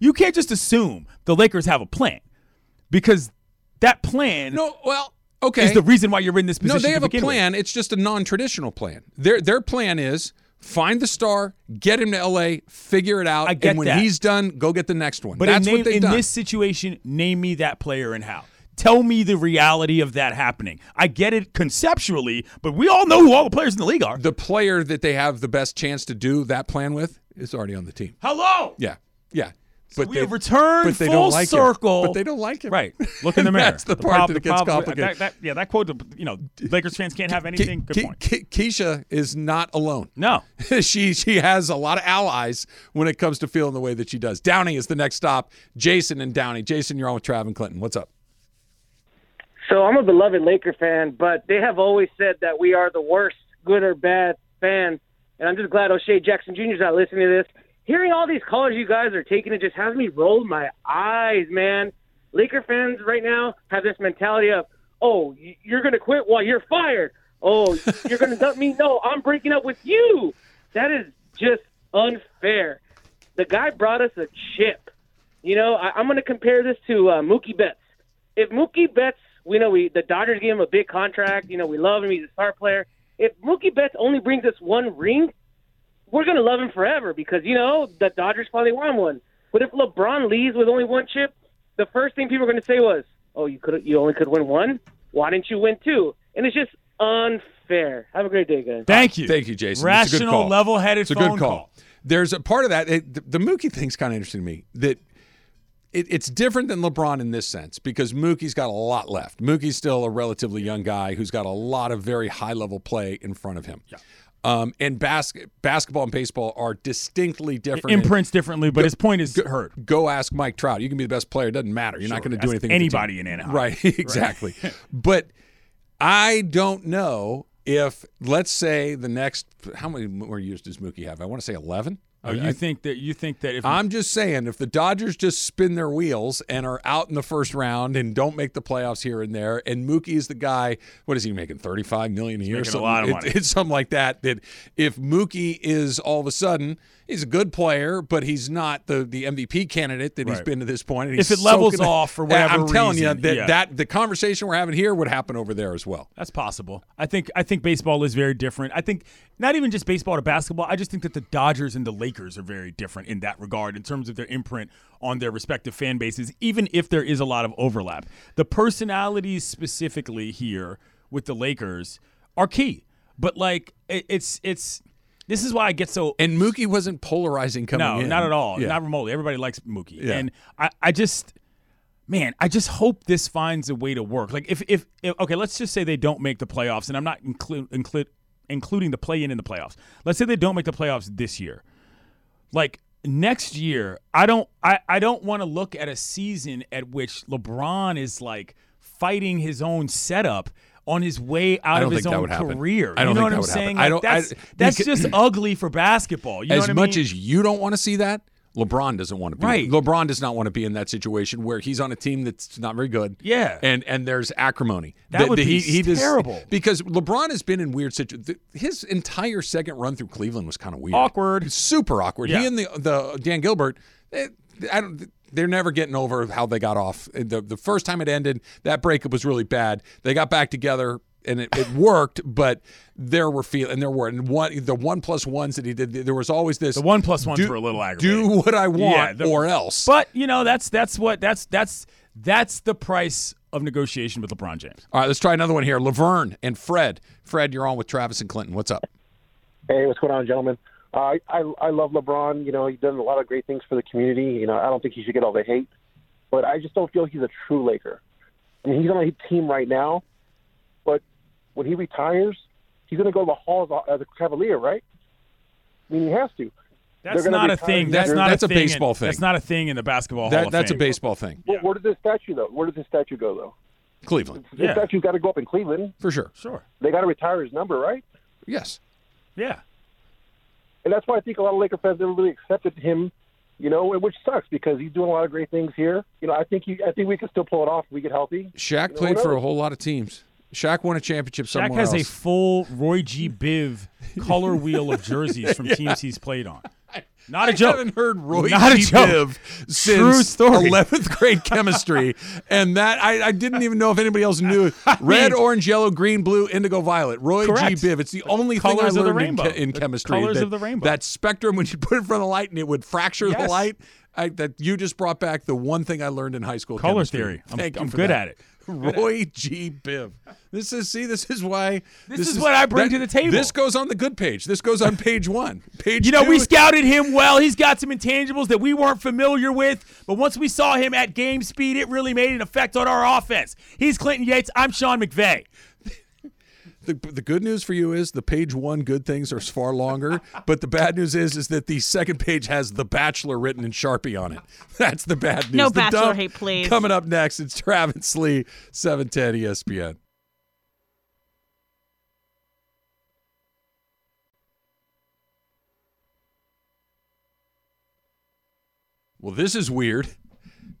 Speaker 2: you can't just assume the Lakers have a plan because that plan
Speaker 1: No, well, okay.
Speaker 2: is the reason why you're in this position.
Speaker 1: No, they have a
Speaker 2: begin with.
Speaker 1: plan. It's just a non-traditional plan. Their their plan is find the star, get him to LA, figure it out,
Speaker 2: I get
Speaker 1: and when
Speaker 2: that.
Speaker 1: he's done, go get the next one.
Speaker 2: But
Speaker 1: That's
Speaker 2: in,
Speaker 1: what they've
Speaker 2: in
Speaker 1: done.
Speaker 2: this situation, name me that player and how. Tell me the reality of that happening. I get it conceptually, but we all know who all the players in the league are.
Speaker 1: the player that they have the best chance to do that plan with is already on the team.
Speaker 2: Hello.
Speaker 1: Yeah, yeah. But
Speaker 2: we
Speaker 1: they,
Speaker 2: have returned
Speaker 1: but they
Speaker 2: full
Speaker 1: don't like
Speaker 2: circle.
Speaker 1: Him. But they don't like him.
Speaker 2: Right. Look in the mirror.
Speaker 1: That's the part
Speaker 2: prob-
Speaker 1: that
Speaker 2: the
Speaker 1: gets
Speaker 2: problem-
Speaker 1: complicated.
Speaker 2: that- that- yeah, that quote. You know, Lakers fans can't have
Speaker 1: Ke-
Speaker 2: anything. Good
Speaker 1: Ke-
Speaker 2: point.
Speaker 1: Ke- Keisha is not alone.
Speaker 2: No.
Speaker 1: she she has a lot of allies when it comes to feeling the way that she does. Downey is the next stop. Jason and Downey. Jason, you're on with Trav and Clinton. What's up?
Speaker 10: So I'm a beloved Laker fan, but they have always said that we are the worst, good or bad fan. And I'm just glad O'Shea Jackson Jr. is not listening to this. Hearing all these calls you guys are taking, it just has me roll my eyes, man. Laker fans right now have this mentality of, oh, you're going to quit while you're fired. Oh, you're going to dump me? No, I'm breaking up with you. That is just unfair. The guy brought us a chip. You know, I, I'm going to compare this to uh, Mookie Betts if Mookie Betts, we know we the Dodgers gave him a big contract. You know, we love him. He's a star player. If Mookie Betts only brings us one ring, we're gonna love him forever because you know the Dodgers finally won one. But if LeBron leaves with only one chip, the first thing people are gonna say was, "Oh, you could you only could win one. Why didn't you win two? And it's just unfair. Have a great day, guys.
Speaker 2: Thank you.
Speaker 1: Thank you, Jason. It's a good
Speaker 2: Rational, level-headed
Speaker 1: It's a
Speaker 2: phone
Speaker 1: good call.
Speaker 2: call.
Speaker 1: There's a part of that. It, the, the Mookie thing's kind of interesting to me. That it, it's different than LeBron in this sense because Mookie's got a lot left. Mookie's still a relatively young guy who's got a lot of very high level play in front of him. Um, and bas- basketball and baseball are distinctly different.
Speaker 2: Imprints differently, but his point is heard.
Speaker 1: Go ask Mike Trout. You can be the best player. It doesn't matter. You're not going to do anything.
Speaker 2: anybody in Anaheim.
Speaker 1: Right. Exactly. but I don't know if, let's say, the next, how many more years does Mookie have? I want to say 11.
Speaker 2: Oh, you think that you think that if
Speaker 1: I'm just saying, if the Dodgers just spin their wheels and are out in the first round and don't make the playoffs here and there, and Mookie is the guy, what is he making, 35 million a year?
Speaker 2: making a lot of
Speaker 1: it- it's something like that. That if Mookie is all of a sudden he's a good player, but he's not the the MVP candidate that he's been to this point. And
Speaker 2: If it levels off for whatever
Speaker 1: I'm telling
Speaker 2: reason,
Speaker 1: you that
Speaker 2: yeah.
Speaker 1: that the conversation we're having here would happen over there as well.
Speaker 2: That's possible. I think I think baseball is very different. I think not even just baseball to basketball. I just think that the Dodgers and the Lakers are very different in that regard in terms of their imprint on their respective fan bases, even if there is a lot of overlap. The personalities specifically here with the Lakers are key. But like it's it's this is why I get so
Speaker 1: And Mookie wasn't polarizing coming
Speaker 2: no,
Speaker 1: in.
Speaker 2: not at all.
Speaker 1: Yeah.
Speaker 2: Not remotely. Everybody likes Mookie.
Speaker 1: Yeah.
Speaker 2: And I, I just man, I just hope this finds a way to work. Like if, if if okay, let's just say they don't make the playoffs, and I'm not include include including the play in in the playoffs. Let's say they don't make the playoffs this year. Like next year, I don't I, I don't want to look at a season at which LeBron is like fighting his own setup on his way out
Speaker 1: I
Speaker 2: of his own career.
Speaker 1: I don't
Speaker 2: you know
Speaker 1: think
Speaker 2: what
Speaker 1: that
Speaker 2: I'm
Speaker 1: would happen.
Speaker 2: saying?
Speaker 1: I don't- I-
Speaker 2: that's that's
Speaker 1: because-
Speaker 2: just ugly for basketball. You know
Speaker 1: as
Speaker 2: what I
Speaker 1: much
Speaker 2: mean?
Speaker 1: as you don't want to see that, LeBron doesn't want to be.
Speaker 2: Right.
Speaker 1: LeBron does not want to be in that situation where he's on a team that's not very good.
Speaker 2: Yeah.
Speaker 1: And and there's acrimony.
Speaker 2: That would be
Speaker 1: he, he does-
Speaker 2: terrible.
Speaker 1: because LeBron has been in weird situations. His entire second run through Cleveland was kind of weird.
Speaker 2: Awkward.
Speaker 1: Super awkward.
Speaker 2: Yeah.
Speaker 1: He and the the Dan Gilbert, they, I don't. They're never getting over how they got off. The the first time it ended, that breakup was really bad. They got back together and it, it worked, but there were feel and there were and one the one plus ones that he did. There was always this.
Speaker 2: The one plus ones
Speaker 1: do,
Speaker 2: were a little aggravating.
Speaker 1: Do what I want
Speaker 2: Yeah, the-
Speaker 1: or else.
Speaker 2: But you know that's that's what that's that's that's the price of negotiation with LeBron James.
Speaker 1: All right, let's try another one here. Laverne and Fred. Fred, you're on with Travis and Clinton. What's up?
Speaker 11: Hey, what's going on, gentlemen? Uh, I, I I love LeBron. You know, he's done a lot of great things for the community. You know, I don't think he should get all the hate, but I just don't feel he's a true Laker. I mean, he's on a team right now, but when he retires, he's going to go to the halls as a Cavalier, right? I mean, he has to.
Speaker 2: That's not a thing. That's not
Speaker 1: That's a
Speaker 2: thing in-
Speaker 1: baseball thing.
Speaker 2: That's not a thing in the basketball Hall
Speaker 1: That,
Speaker 2: of
Speaker 1: that's a baseball thing.
Speaker 11: Where, where does this statue though? Where does this statue go though?
Speaker 1: Cleveland.
Speaker 11: The
Speaker 2: Yeah.
Speaker 11: statue's got to go up in Cleveland.
Speaker 1: For sure.
Speaker 2: Sure.
Speaker 11: They got to retire his number, right?
Speaker 1: Yes.
Speaker 2: Yeah.
Speaker 11: And that's why I think a lot of Laker fans never really accepted him, you know, which sucks because he's doing a lot of great things here. You know, I think he, I think we can still pull it off if we get healthy.
Speaker 1: Shaq
Speaker 11: You know,
Speaker 1: played for a whole lot of teams. Shaq won a championship somewhere Shaq
Speaker 2: has a full Roy G. Biv color wheel of jerseys from teams he's played on. Not a
Speaker 1: I
Speaker 2: joke.
Speaker 1: haven't heard Roy
Speaker 2: Not a
Speaker 1: G.
Speaker 2: joke.
Speaker 1: Biv
Speaker 2: True
Speaker 1: since
Speaker 2: story.
Speaker 1: 11th grade chemistry, and that I, I didn't even know if anybody else knew. Red, orange, yellow, green, blue, indigo, violet. Roy
Speaker 2: Correct.
Speaker 1: G. Biv. It's the only
Speaker 2: Colors
Speaker 1: thing
Speaker 2: of
Speaker 1: I
Speaker 2: the
Speaker 1: learned in,
Speaker 2: rainbow.
Speaker 1: che- in
Speaker 2: The
Speaker 1: chemistry.
Speaker 2: colors
Speaker 1: that,
Speaker 2: of the rainbow.
Speaker 1: That spectrum when you put it in front of the light and it would fracture the
Speaker 2: Yes.
Speaker 1: light. I, that you just brought back the one thing I learned in high school.
Speaker 2: Color
Speaker 1: chemistry.
Speaker 2: theory. I'm-
Speaker 1: Thank you
Speaker 2: I'm
Speaker 1: for
Speaker 2: good
Speaker 1: that.
Speaker 2: at it.
Speaker 1: Roy G. Biv. This is see. This is why.
Speaker 2: This is what I bring to the table.
Speaker 1: This goes on the good page. This goes on page one. Page.
Speaker 2: You know,
Speaker 1: two
Speaker 2: we scouted him well. He's got some intangibles that we weren't familiar with. But once we saw him at game speed, it really made an effect on our offense. He's Clinton Yates. I'm Sean McVay.
Speaker 1: The, the good news for you is the page one good things are far longer, but the bad news is is that the second page has The Bachelor written in Sharpie on it. That's the bad news.
Speaker 12: No
Speaker 1: The
Speaker 12: Bachelor
Speaker 1: dump-
Speaker 12: hate, please.
Speaker 1: Coming up next, it's Travis Lee, E 710 ESPN. Well, this is weird.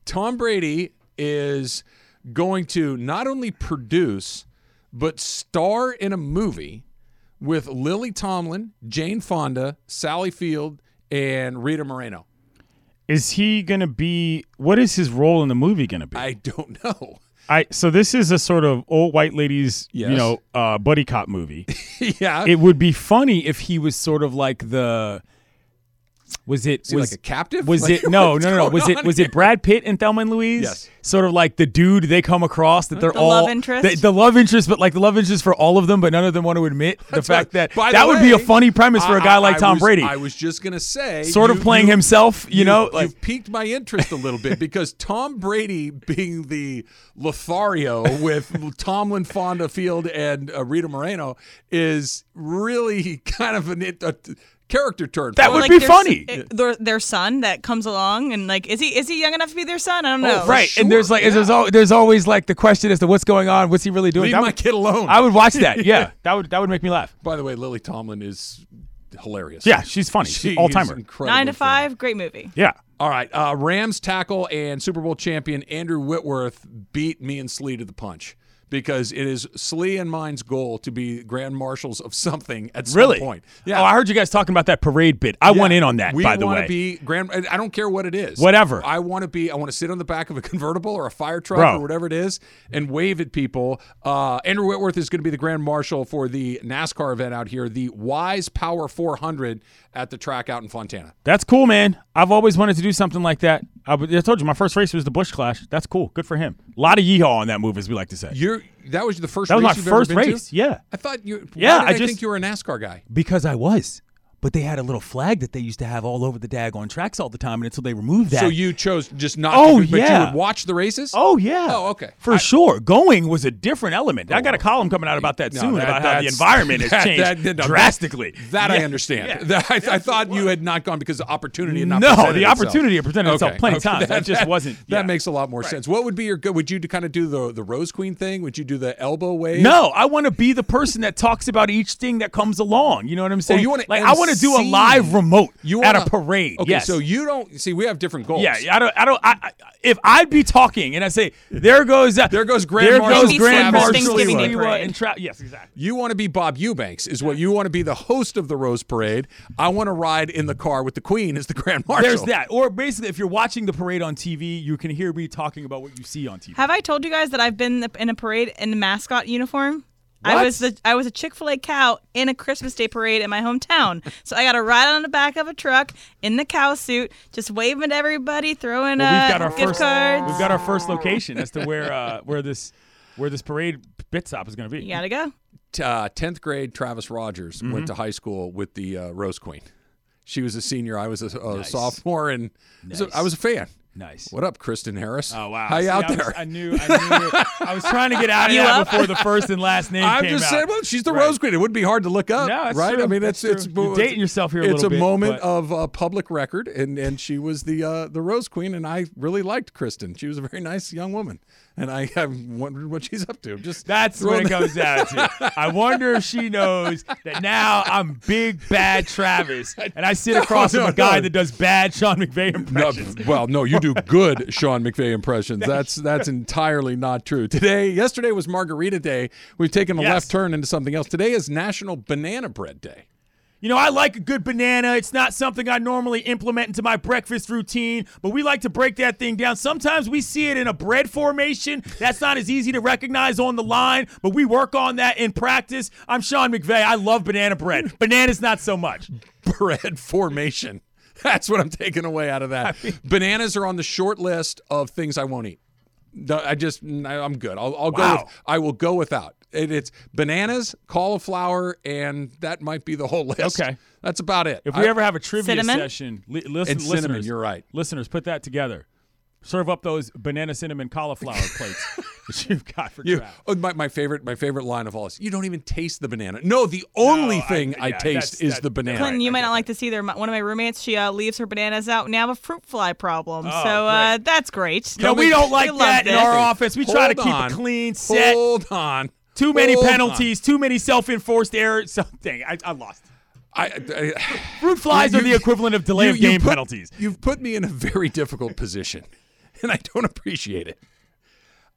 Speaker 1: Tom Brady is going to not only produce, but star in a movie with Lily Tomlin, Jane Fonda, Sally Field, and Rita Moreno.
Speaker 2: Is he going to be? What is his role in the movie going to be?
Speaker 1: I don't know.
Speaker 2: I so this is a sort of old white ladies,
Speaker 1: Yes.
Speaker 2: you know, uh, buddy cop movie.
Speaker 1: yeah.
Speaker 2: it would be funny if he was sort of like the. Was it was
Speaker 1: like a captive?
Speaker 2: Was
Speaker 1: Like,
Speaker 2: it no no no no? Was it was
Speaker 1: here?
Speaker 2: it Brad Pitt and Thelma and Louise?
Speaker 1: Yes.
Speaker 2: Sort of like the dude they come across that they're
Speaker 12: The
Speaker 2: all
Speaker 12: love interest?
Speaker 2: The, the love interest, but like the love interest for all of them, but none of them want to admit the
Speaker 1: That's
Speaker 2: fact
Speaker 1: right.
Speaker 2: that
Speaker 1: By
Speaker 2: that
Speaker 1: the
Speaker 2: would be a funny premise for a guy
Speaker 1: I-
Speaker 2: like
Speaker 1: I
Speaker 2: Tom
Speaker 1: was-
Speaker 2: Brady.
Speaker 1: I was just gonna say,
Speaker 2: sort of playing
Speaker 1: you-
Speaker 2: himself, you, know, like
Speaker 1: you've piqued my interest a little bit because Tom Brady being the Lothario with Tomlin, Fonda, Field, and uh, Rita Moreno is really kind of an, a character turn.
Speaker 2: That
Speaker 1: for
Speaker 2: would
Speaker 1: him.
Speaker 2: be
Speaker 12: their,
Speaker 2: funny.
Speaker 12: s- Their, their son that comes along and like, is he is he young enough to be their son? I don't know.
Speaker 1: for
Speaker 2: right. and there's
Speaker 1: sure,
Speaker 2: like there's
Speaker 1: yeah.
Speaker 2: al- there's always like the question as to what's going on, what's he really doing?
Speaker 1: Leave
Speaker 2: That
Speaker 1: my
Speaker 2: would-
Speaker 1: kid alone.
Speaker 2: I would watch that. Yeah, that would that would make me laugh.
Speaker 1: By the way, Lily Tomlin is hilarious.
Speaker 2: Yeah, she's funny.
Speaker 1: She
Speaker 2: She's all
Speaker 1: is
Speaker 2: timer.
Speaker 12: Nine to
Speaker 1: funny.
Speaker 12: five, great movie.
Speaker 2: Yeah.
Speaker 1: All right. Uh, Rams tackle and Super Bowl champion Andrew Whitworth beat me and Slee to the punch because it is Slee and mine's goal to be grand marshals of something at some
Speaker 2: Really?
Speaker 1: point.
Speaker 2: Oh, I heard you guys talking about that parade bit. I
Speaker 1: Yeah.
Speaker 2: went in on that.
Speaker 1: We
Speaker 2: by the way,
Speaker 1: be grand. I don't care what it is.
Speaker 2: Whatever.
Speaker 1: I want to be. I want to sit on the back of a convertible or a fire truck
Speaker 2: Bro.
Speaker 1: or whatever it is and wave at people. Uh, Andrew Whitworth is going to be the grand marshal for the NASCAR event out here, the Wise Power 400 at the track out in Fontana.
Speaker 2: that's cool, man. I've always wanted to do something like that. I told you my first race was the Busch Clash. That's cool. Good for him. A lot of yeehaw on that move, as we like to say.
Speaker 1: You're that was the first.
Speaker 2: That was
Speaker 1: race
Speaker 2: my first
Speaker 1: been to?
Speaker 2: race. Yeah.
Speaker 1: I thought you.
Speaker 2: Yeah,
Speaker 1: why did
Speaker 2: I
Speaker 1: I,
Speaker 2: just-
Speaker 1: think you were a NASCAR guy.
Speaker 2: Because I was. But they had a little flag that they used to have all over the daggone tracks all the time, and until they removed that.
Speaker 1: So you chose just not.
Speaker 2: Oh,
Speaker 1: to, but
Speaker 2: yeah.
Speaker 1: you would watch the races.
Speaker 2: Oh yeah.
Speaker 1: Oh, okay.
Speaker 2: For sure. Going was a different element. I got a oh. column coming out about that
Speaker 1: No,
Speaker 2: soon
Speaker 1: that-
Speaker 2: about how the environment has
Speaker 1: that-
Speaker 2: changed
Speaker 1: that- no,
Speaker 2: drastically.
Speaker 1: That, I
Speaker 2: Yeah.
Speaker 1: understand.
Speaker 2: Yeah.
Speaker 1: I, I thought you had not gone because the opportunity had not.
Speaker 2: No, the
Speaker 1: itself.
Speaker 2: opportunity had presented itself plenty of times. That just wasn't-
Speaker 1: That
Speaker 2: yeah.
Speaker 1: makes a lot more sense. What would be your good? Would you kind of do the the Rose Queen thing? Would you do the elbow wave?
Speaker 2: No, I want to be the person that talks about each thing that comes along. You know what I'm saying?
Speaker 1: Oh, you wanna
Speaker 2: like I want to do a live remote
Speaker 1: You
Speaker 2: at a parade.
Speaker 1: Okay,
Speaker 2: yes.
Speaker 1: so you don't see. We have different goals.
Speaker 2: yeah, I don't. I don't. I, I, if I'd be talking and I say, "There goes, uh,
Speaker 1: There goes Grand
Speaker 2: there
Speaker 1: Marshal
Speaker 2: goes Grand Marshal
Speaker 12: Thanksgiving Day
Speaker 2: Leroy
Speaker 12: parade.
Speaker 2: and Tra- yes, exactly.
Speaker 1: You want to be Bob Eubanks, is what you want to be the host of the Rose Parade. I want to ride in the car with the Queen as the Grand Marshal.
Speaker 2: There's that. Or basically, if you're watching the parade on TV, you can hear me talking about what you see on TV.
Speaker 12: Have I told you guys that I've been in a parade in the mascot uniform? I was the I was a Chick Fil A cow in a Christmas Day parade in my hometown. so I got to ride on the back of a truck in the cow suit, just waving to everybody, throwing
Speaker 2: Well,
Speaker 12: uh,
Speaker 2: we've got our
Speaker 12: gift
Speaker 2: first.
Speaker 12: cards.
Speaker 2: We've got our first location as to where uh, where this where this parade bit stop is going to be.
Speaker 12: you gotta go.
Speaker 1: uh, 10th grade Travis Rogers
Speaker 2: Mm-hmm.
Speaker 1: went to high school with the uh, Rose Queen. She was a senior. I was a, a sophomore, and so I was a fan.
Speaker 2: Nice.
Speaker 1: What up, Kristen Harris?
Speaker 2: Oh wow!
Speaker 1: How you
Speaker 2: See,
Speaker 1: out
Speaker 2: I was-
Speaker 1: there?
Speaker 2: I knew. I knew. I was trying to get out of
Speaker 12: You
Speaker 2: that
Speaker 12: up?
Speaker 2: before the first and last name
Speaker 1: I'm
Speaker 2: came
Speaker 1: just
Speaker 2: out.
Speaker 1: saying, well, she's the
Speaker 2: Right.
Speaker 1: Rose Queen. It wouldn't be hard to look up,
Speaker 2: No,
Speaker 1: right?
Speaker 2: true.
Speaker 1: I mean,
Speaker 2: That's
Speaker 1: it's it's
Speaker 2: true. You're dating yourself here a
Speaker 1: It's
Speaker 2: little
Speaker 1: a
Speaker 2: bit,
Speaker 1: moment
Speaker 2: but-
Speaker 1: of uh, public record, and and she was the uh, the Rose Queen, and I really liked Kristen. She was a very nice young woman, and I have wondered what she's up to. Just
Speaker 2: That's what it comes down to. I wonder if she knows that now I'm big bad Travis, and I sit
Speaker 1: No,
Speaker 2: across
Speaker 1: no,
Speaker 2: from a guy
Speaker 1: no.
Speaker 2: that does bad Sean McVay impressions.
Speaker 1: well, no, you do good Sean McVay impressions. That's that's entirely not true. Today, yesterday was Margarita Day. We've taken a
Speaker 2: Yes.
Speaker 1: left turn into something else. Today is National Banana Bread Day.
Speaker 2: You know, I like a good banana. It's not something I normally implement into my breakfast routine, but we like to break that thing down. Sometimes we see it in a bread formation. That's not as easy to recognize on the line, but we work on that in practice. I'm Sean McVay. I love banana bread. Bananas, not so much.
Speaker 1: bread formation. That's what I'm taking away out of that. Bananas are on the short list of things I won't eat. No, I just I- I'm good. I'll, I'll go. With, I will go without. It, it's bananas, cauliflower, and that might be the whole list.
Speaker 2: Okay.
Speaker 1: that's about it.
Speaker 2: If we
Speaker 1: I-
Speaker 2: ever have a trivia
Speaker 12: Cinnamon?
Speaker 2: session, li- listen,
Speaker 1: And cinnamon,
Speaker 2: listeners,
Speaker 1: you're right.
Speaker 2: Listeners, put that together. Serve up those banana cinnamon cauliflower plates that you've got for
Speaker 1: You,
Speaker 2: Trav.
Speaker 1: oh, my, my favorite my favorite line of all is you don't even taste the banana. No, the only
Speaker 2: I-
Speaker 1: thing I,
Speaker 2: yeah,
Speaker 1: taste
Speaker 2: that's-
Speaker 1: is
Speaker 2: that-
Speaker 1: the banana.
Speaker 12: Clinton, you
Speaker 2: I
Speaker 12: might
Speaker 2: get
Speaker 12: not like this either. My, one of my roommates, she uh, leaves her bananas out, and now I have a fruit fly problem.
Speaker 2: Oh,
Speaker 12: so uh, that's great.
Speaker 2: No, know, we don't like
Speaker 12: love
Speaker 2: that in our office. We try to
Speaker 1: Hold
Speaker 2: keep
Speaker 1: on.
Speaker 2: it clean, set.
Speaker 1: Hold on.
Speaker 2: Too many
Speaker 1: Hold on.
Speaker 2: penalties, too many self-enforced errors. Something I, I lost.
Speaker 1: I, I,
Speaker 2: Fruit flies
Speaker 1: You-
Speaker 2: are the equivalent of delay
Speaker 1: you-
Speaker 2: of
Speaker 1: you
Speaker 2: game
Speaker 1: put-
Speaker 2: penalties.
Speaker 1: You've put me in a very difficult position, and I don't appreciate it.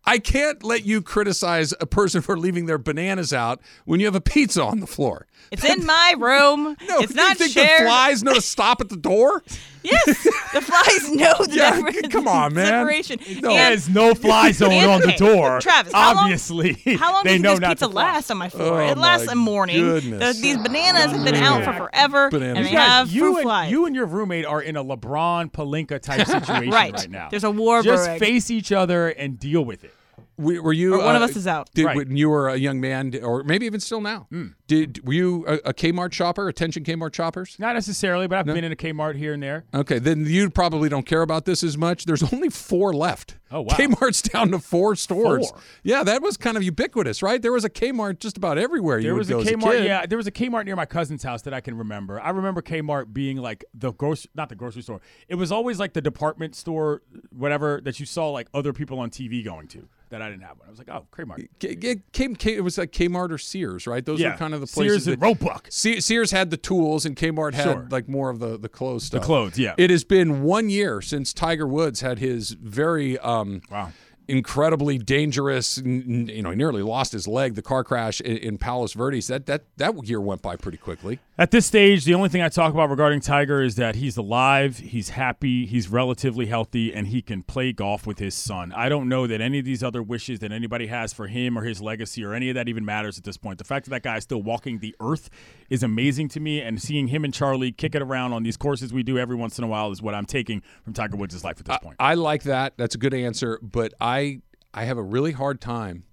Speaker 1: I can't let you criticize a person for leaving their bananas out when you have a pizza on the floor.
Speaker 12: It's in my room.
Speaker 1: No,
Speaker 12: it's
Speaker 1: do
Speaker 12: not
Speaker 1: you think
Speaker 12: shared.
Speaker 1: the flies know to stop at the door?
Speaker 12: Yes, the flies know the
Speaker 1: Yeah,
Speaker 12: difference.
Speaker 1: come on, man.
Speaker 12: Separation.
Speaker 1: No.
Speaker 12: And-
Speaker 2: There's no fly zone
Speaker 12: and-
Speaker 2: on the door.
Speaker 12: Travis, how long-
Speaker 2: obviously,
Speaker 12: How long
Speaker 2: they
Speaker 12: does
Speaker 2: know
Speaker 12: this pizza last on my floor?
Speaker 1: Oh,
Speaker 12: it lasts a morning. The- these bananas have been out for forever,
Speaker 1: Bananas.
Speaker 12: and they
Speaker 2: You
Speaker 12: have
Speaker 2: you
Speaker 12: fruit
Speaker 2: and,
Speaker 12: flies.
Speaker 2: you and your roommate are in a LeBron Pelinka type situation
Speaker 12: Right.
Speaker 2: right. now.
Speaker 12: There's a war
Speaker 2: Just face each other and deal with it.
Speaker 1: We- Were you?
Speaker 12: Or one of
Speaker 1: uh,
Speaker 12: us is out.
Speaker 1: Did,
Speaker 2: Right.
Speaker 1: When you were a young man, or maybe even still now, did were you a, a Kmart shopper? Attention Kmart shoppers?
Speaker 2: Not necessarily, but I've been in a Kmart here and there.
Speaker 1: Okay, then you probably don't care about this as much. There's only four left.
Speaker 2: Oh, wow.
Speaker 1: Kmart's down to four stores.
Speaker 2: Four?
Speaker 1: Yeah, that was kind of ubiquitous, right? There was a Kmart just about everywhere. you
Speaker 2: There
Speaker 1: would
Speaker 2: was a
Speaker 1: go as
Speaker 2: Kmart,
Speaker 1: kid.
Speaker 2: yeah. There was a Kmart near my cousin's house that I can remember. I remember Kmart being like the grocery, not the grocery store. It was always like the department store, whatever that you saw like other people on TV going to. That I didn't have one. I was like, oh, Kmart.
Speaker 1: K- K- K- it was like Kmart or Sears, right? Those
Speaker 2: Yeah.
Speaker 1: were kind of the places.
Speaker 2: Sears
Speaker 1: and
Speaker 2: Roebuck.
Speaker 1: Se- Sears had the tools, and Kmart had
Speaker 2: Sure.
Speaker 1: like more of the the clothes stuff.
Speaker 2: The clothes, yeah.
Speaker 1: It has been one year since Tiger Woods had his very um,
Speaker 2: Wow.
Speaker 1: Incredibly dangerous. You know, he nearly lost his leg. The car crash in, in Palos Verdes. That that that year went by pretty quickly.
Speaker 2: At this stage, the only thing I talk about regarding Tiger is that he's alive, he's happy, he's relatively healthy, and he can play golf with his son. I don't know that any of these other wishes that anybody has for him or his legacy or any of that even matters at this point. The fact that that guy is still walking the earth is amazing to me, and seeing him and Charlie kick it around on these courses we do every once in a while is what I'm taking from Tiger Woods' life at this point.
Speaker 1: I like that. That's a good answer. But I I I have a really hard time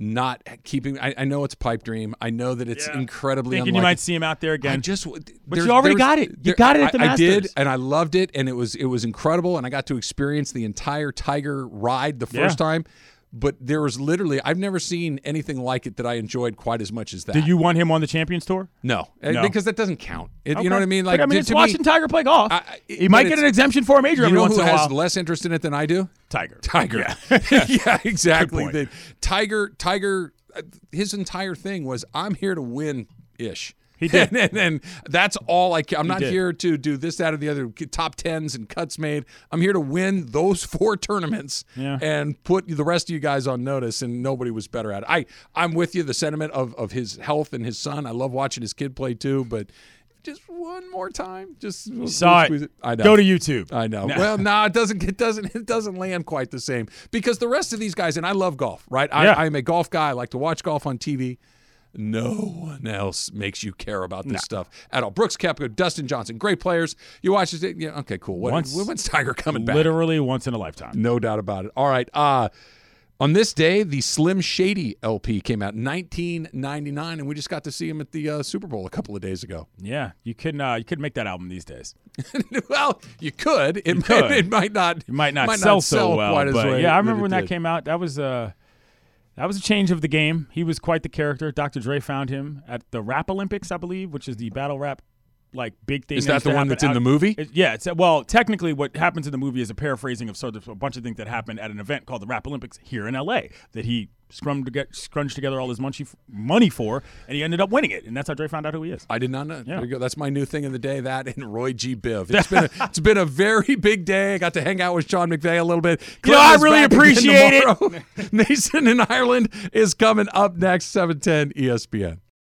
Speaker 1: not keeping. I, I know it's a pipe dream. I know that it's
Speaker 2: Yeah.
Speaker 1: incredibly
Speaker 2: Thinking you
Speaker 1: unlikely.
Speaker 2: might see him out there again.
Speaker 1: I just,
Speaker 2: But you already got it. You got it at the
Speaker 1: I, I did,
Speaker 2: Masters.
Speaker 1: and I loved it, and it was it was incredible, and I got to experience the entire Tiger ride the first
Speaker 2: Yeah.
Speaker 1: time. But there was literally, I've never seen anything like it that I enjoyed quite as much as that.
Speaker 2: Did you want him on the Champions Tour?
Speaker 1: No, Uh,
Speaker 2: No.
Speaker 1: because that doesn't count. It- You know what I mean?
Speaker 2: But,
Speaker 1: Like
Speaker 2: I mean, it's watching
Speaker 1: me,
Speaker 2: Tiger play golf.
Speaker 1: I-
Speaker 2: he might get an exemption for a major
Speaker 1: You know who has less interest in it than I do?
Speaker 2: Tiger.
Speaker 1: Tiger.
Speaker 2: Yeah.
Speaker 1: Yeah, exactly. The Tiger, Tiger, uh, his entire thing was, I'm here to win ish.
Speaker 2: He did.
Speaker 1: and, and, and that's all I care. I'm not
Speaker 2: did.
Speaker 1: here to do this, that, or the other top tens and cuts made. I'm here to win those four tournaments
Speaker 2: Yeah.
Speaker 1: and put the rest of you guys on notice. And nobody was better at it. I, I'm with you. The sentiment of, of his health and his son. I love watching his kid play too, but just one more time. Just we'll-
Speaker 2: Saw
Speaker 1: we'll
Speaker 2: it.
Speaker 1: squeeze I know.
Speaker 2: Go to YouTube.
Speaker 1: I know.
Speaker 2: No.
Speaker 1: Well, no, it doesn't. It doesn't. It doesn't land quite the same because the rest of these guys, and I love golf, right?
Speaker 2: Yeah.
Speaker 1: I, I'm a golf guy. I like to watch golf on TV. No one else makes you care about this stuff at all. Brooks Koepka, Dustin Johnson, great players. You watch this, yeah, okay, cool. What,
Speaker 2: Once-
Speaker 1: when's Tiger coming back?
Speaker 2: Literally once in a lifetime.
Speaker 1: No doubt about it. All right. Uh, On this day, the Slim Shady LP came out, 1999, and we just got to see him at the uh, Super Bowl a couple of days ago.
Speaker 2: Yeah, you couldn't uh, you couldn't make that album these days.
Speaker 1: well, you could. It,
Speaker 2: You
Speaker 1: might,
Speaker 2: could.
Speaker 1: it might not.
Speaker 2: It might not sell so well,
Speaker 1: quite as
Speaker 2: but yeah, I remember when that
Speaker 1: did.
Speaker 2: came out. That was uh, that was a change of the game. He was quite the character. Dr. Dre found him at the Rap Olympics, I believe, which is the battle rap like big thing.
Speaker 1: Is that
Speaker 2: used
Speaker 1: the one that's in the movie?
Speaker 2: It- yeah, it's well, technically, what happens in the movie is a paraphrasing of sort of a bunch of things that happened at an event called the Rap Olympics here in L.A. that he scrummed to get scrunched together all his munchy money for, and he ended up winning it, and that's how Dre found out who he is.
Speaker 1: I did not know.
Speaker 2: Yeah.
Speaker 1: There you go. That's my new thing of the day. That and Roy G. Biv. It's been a, it's been a very big day. I got to hang out with Sean McVay a little bit.
Speaker 2: You know, I really appreciate it.
Speaker 1: Mason in Ireland is coming up next. Seven ten ESPN.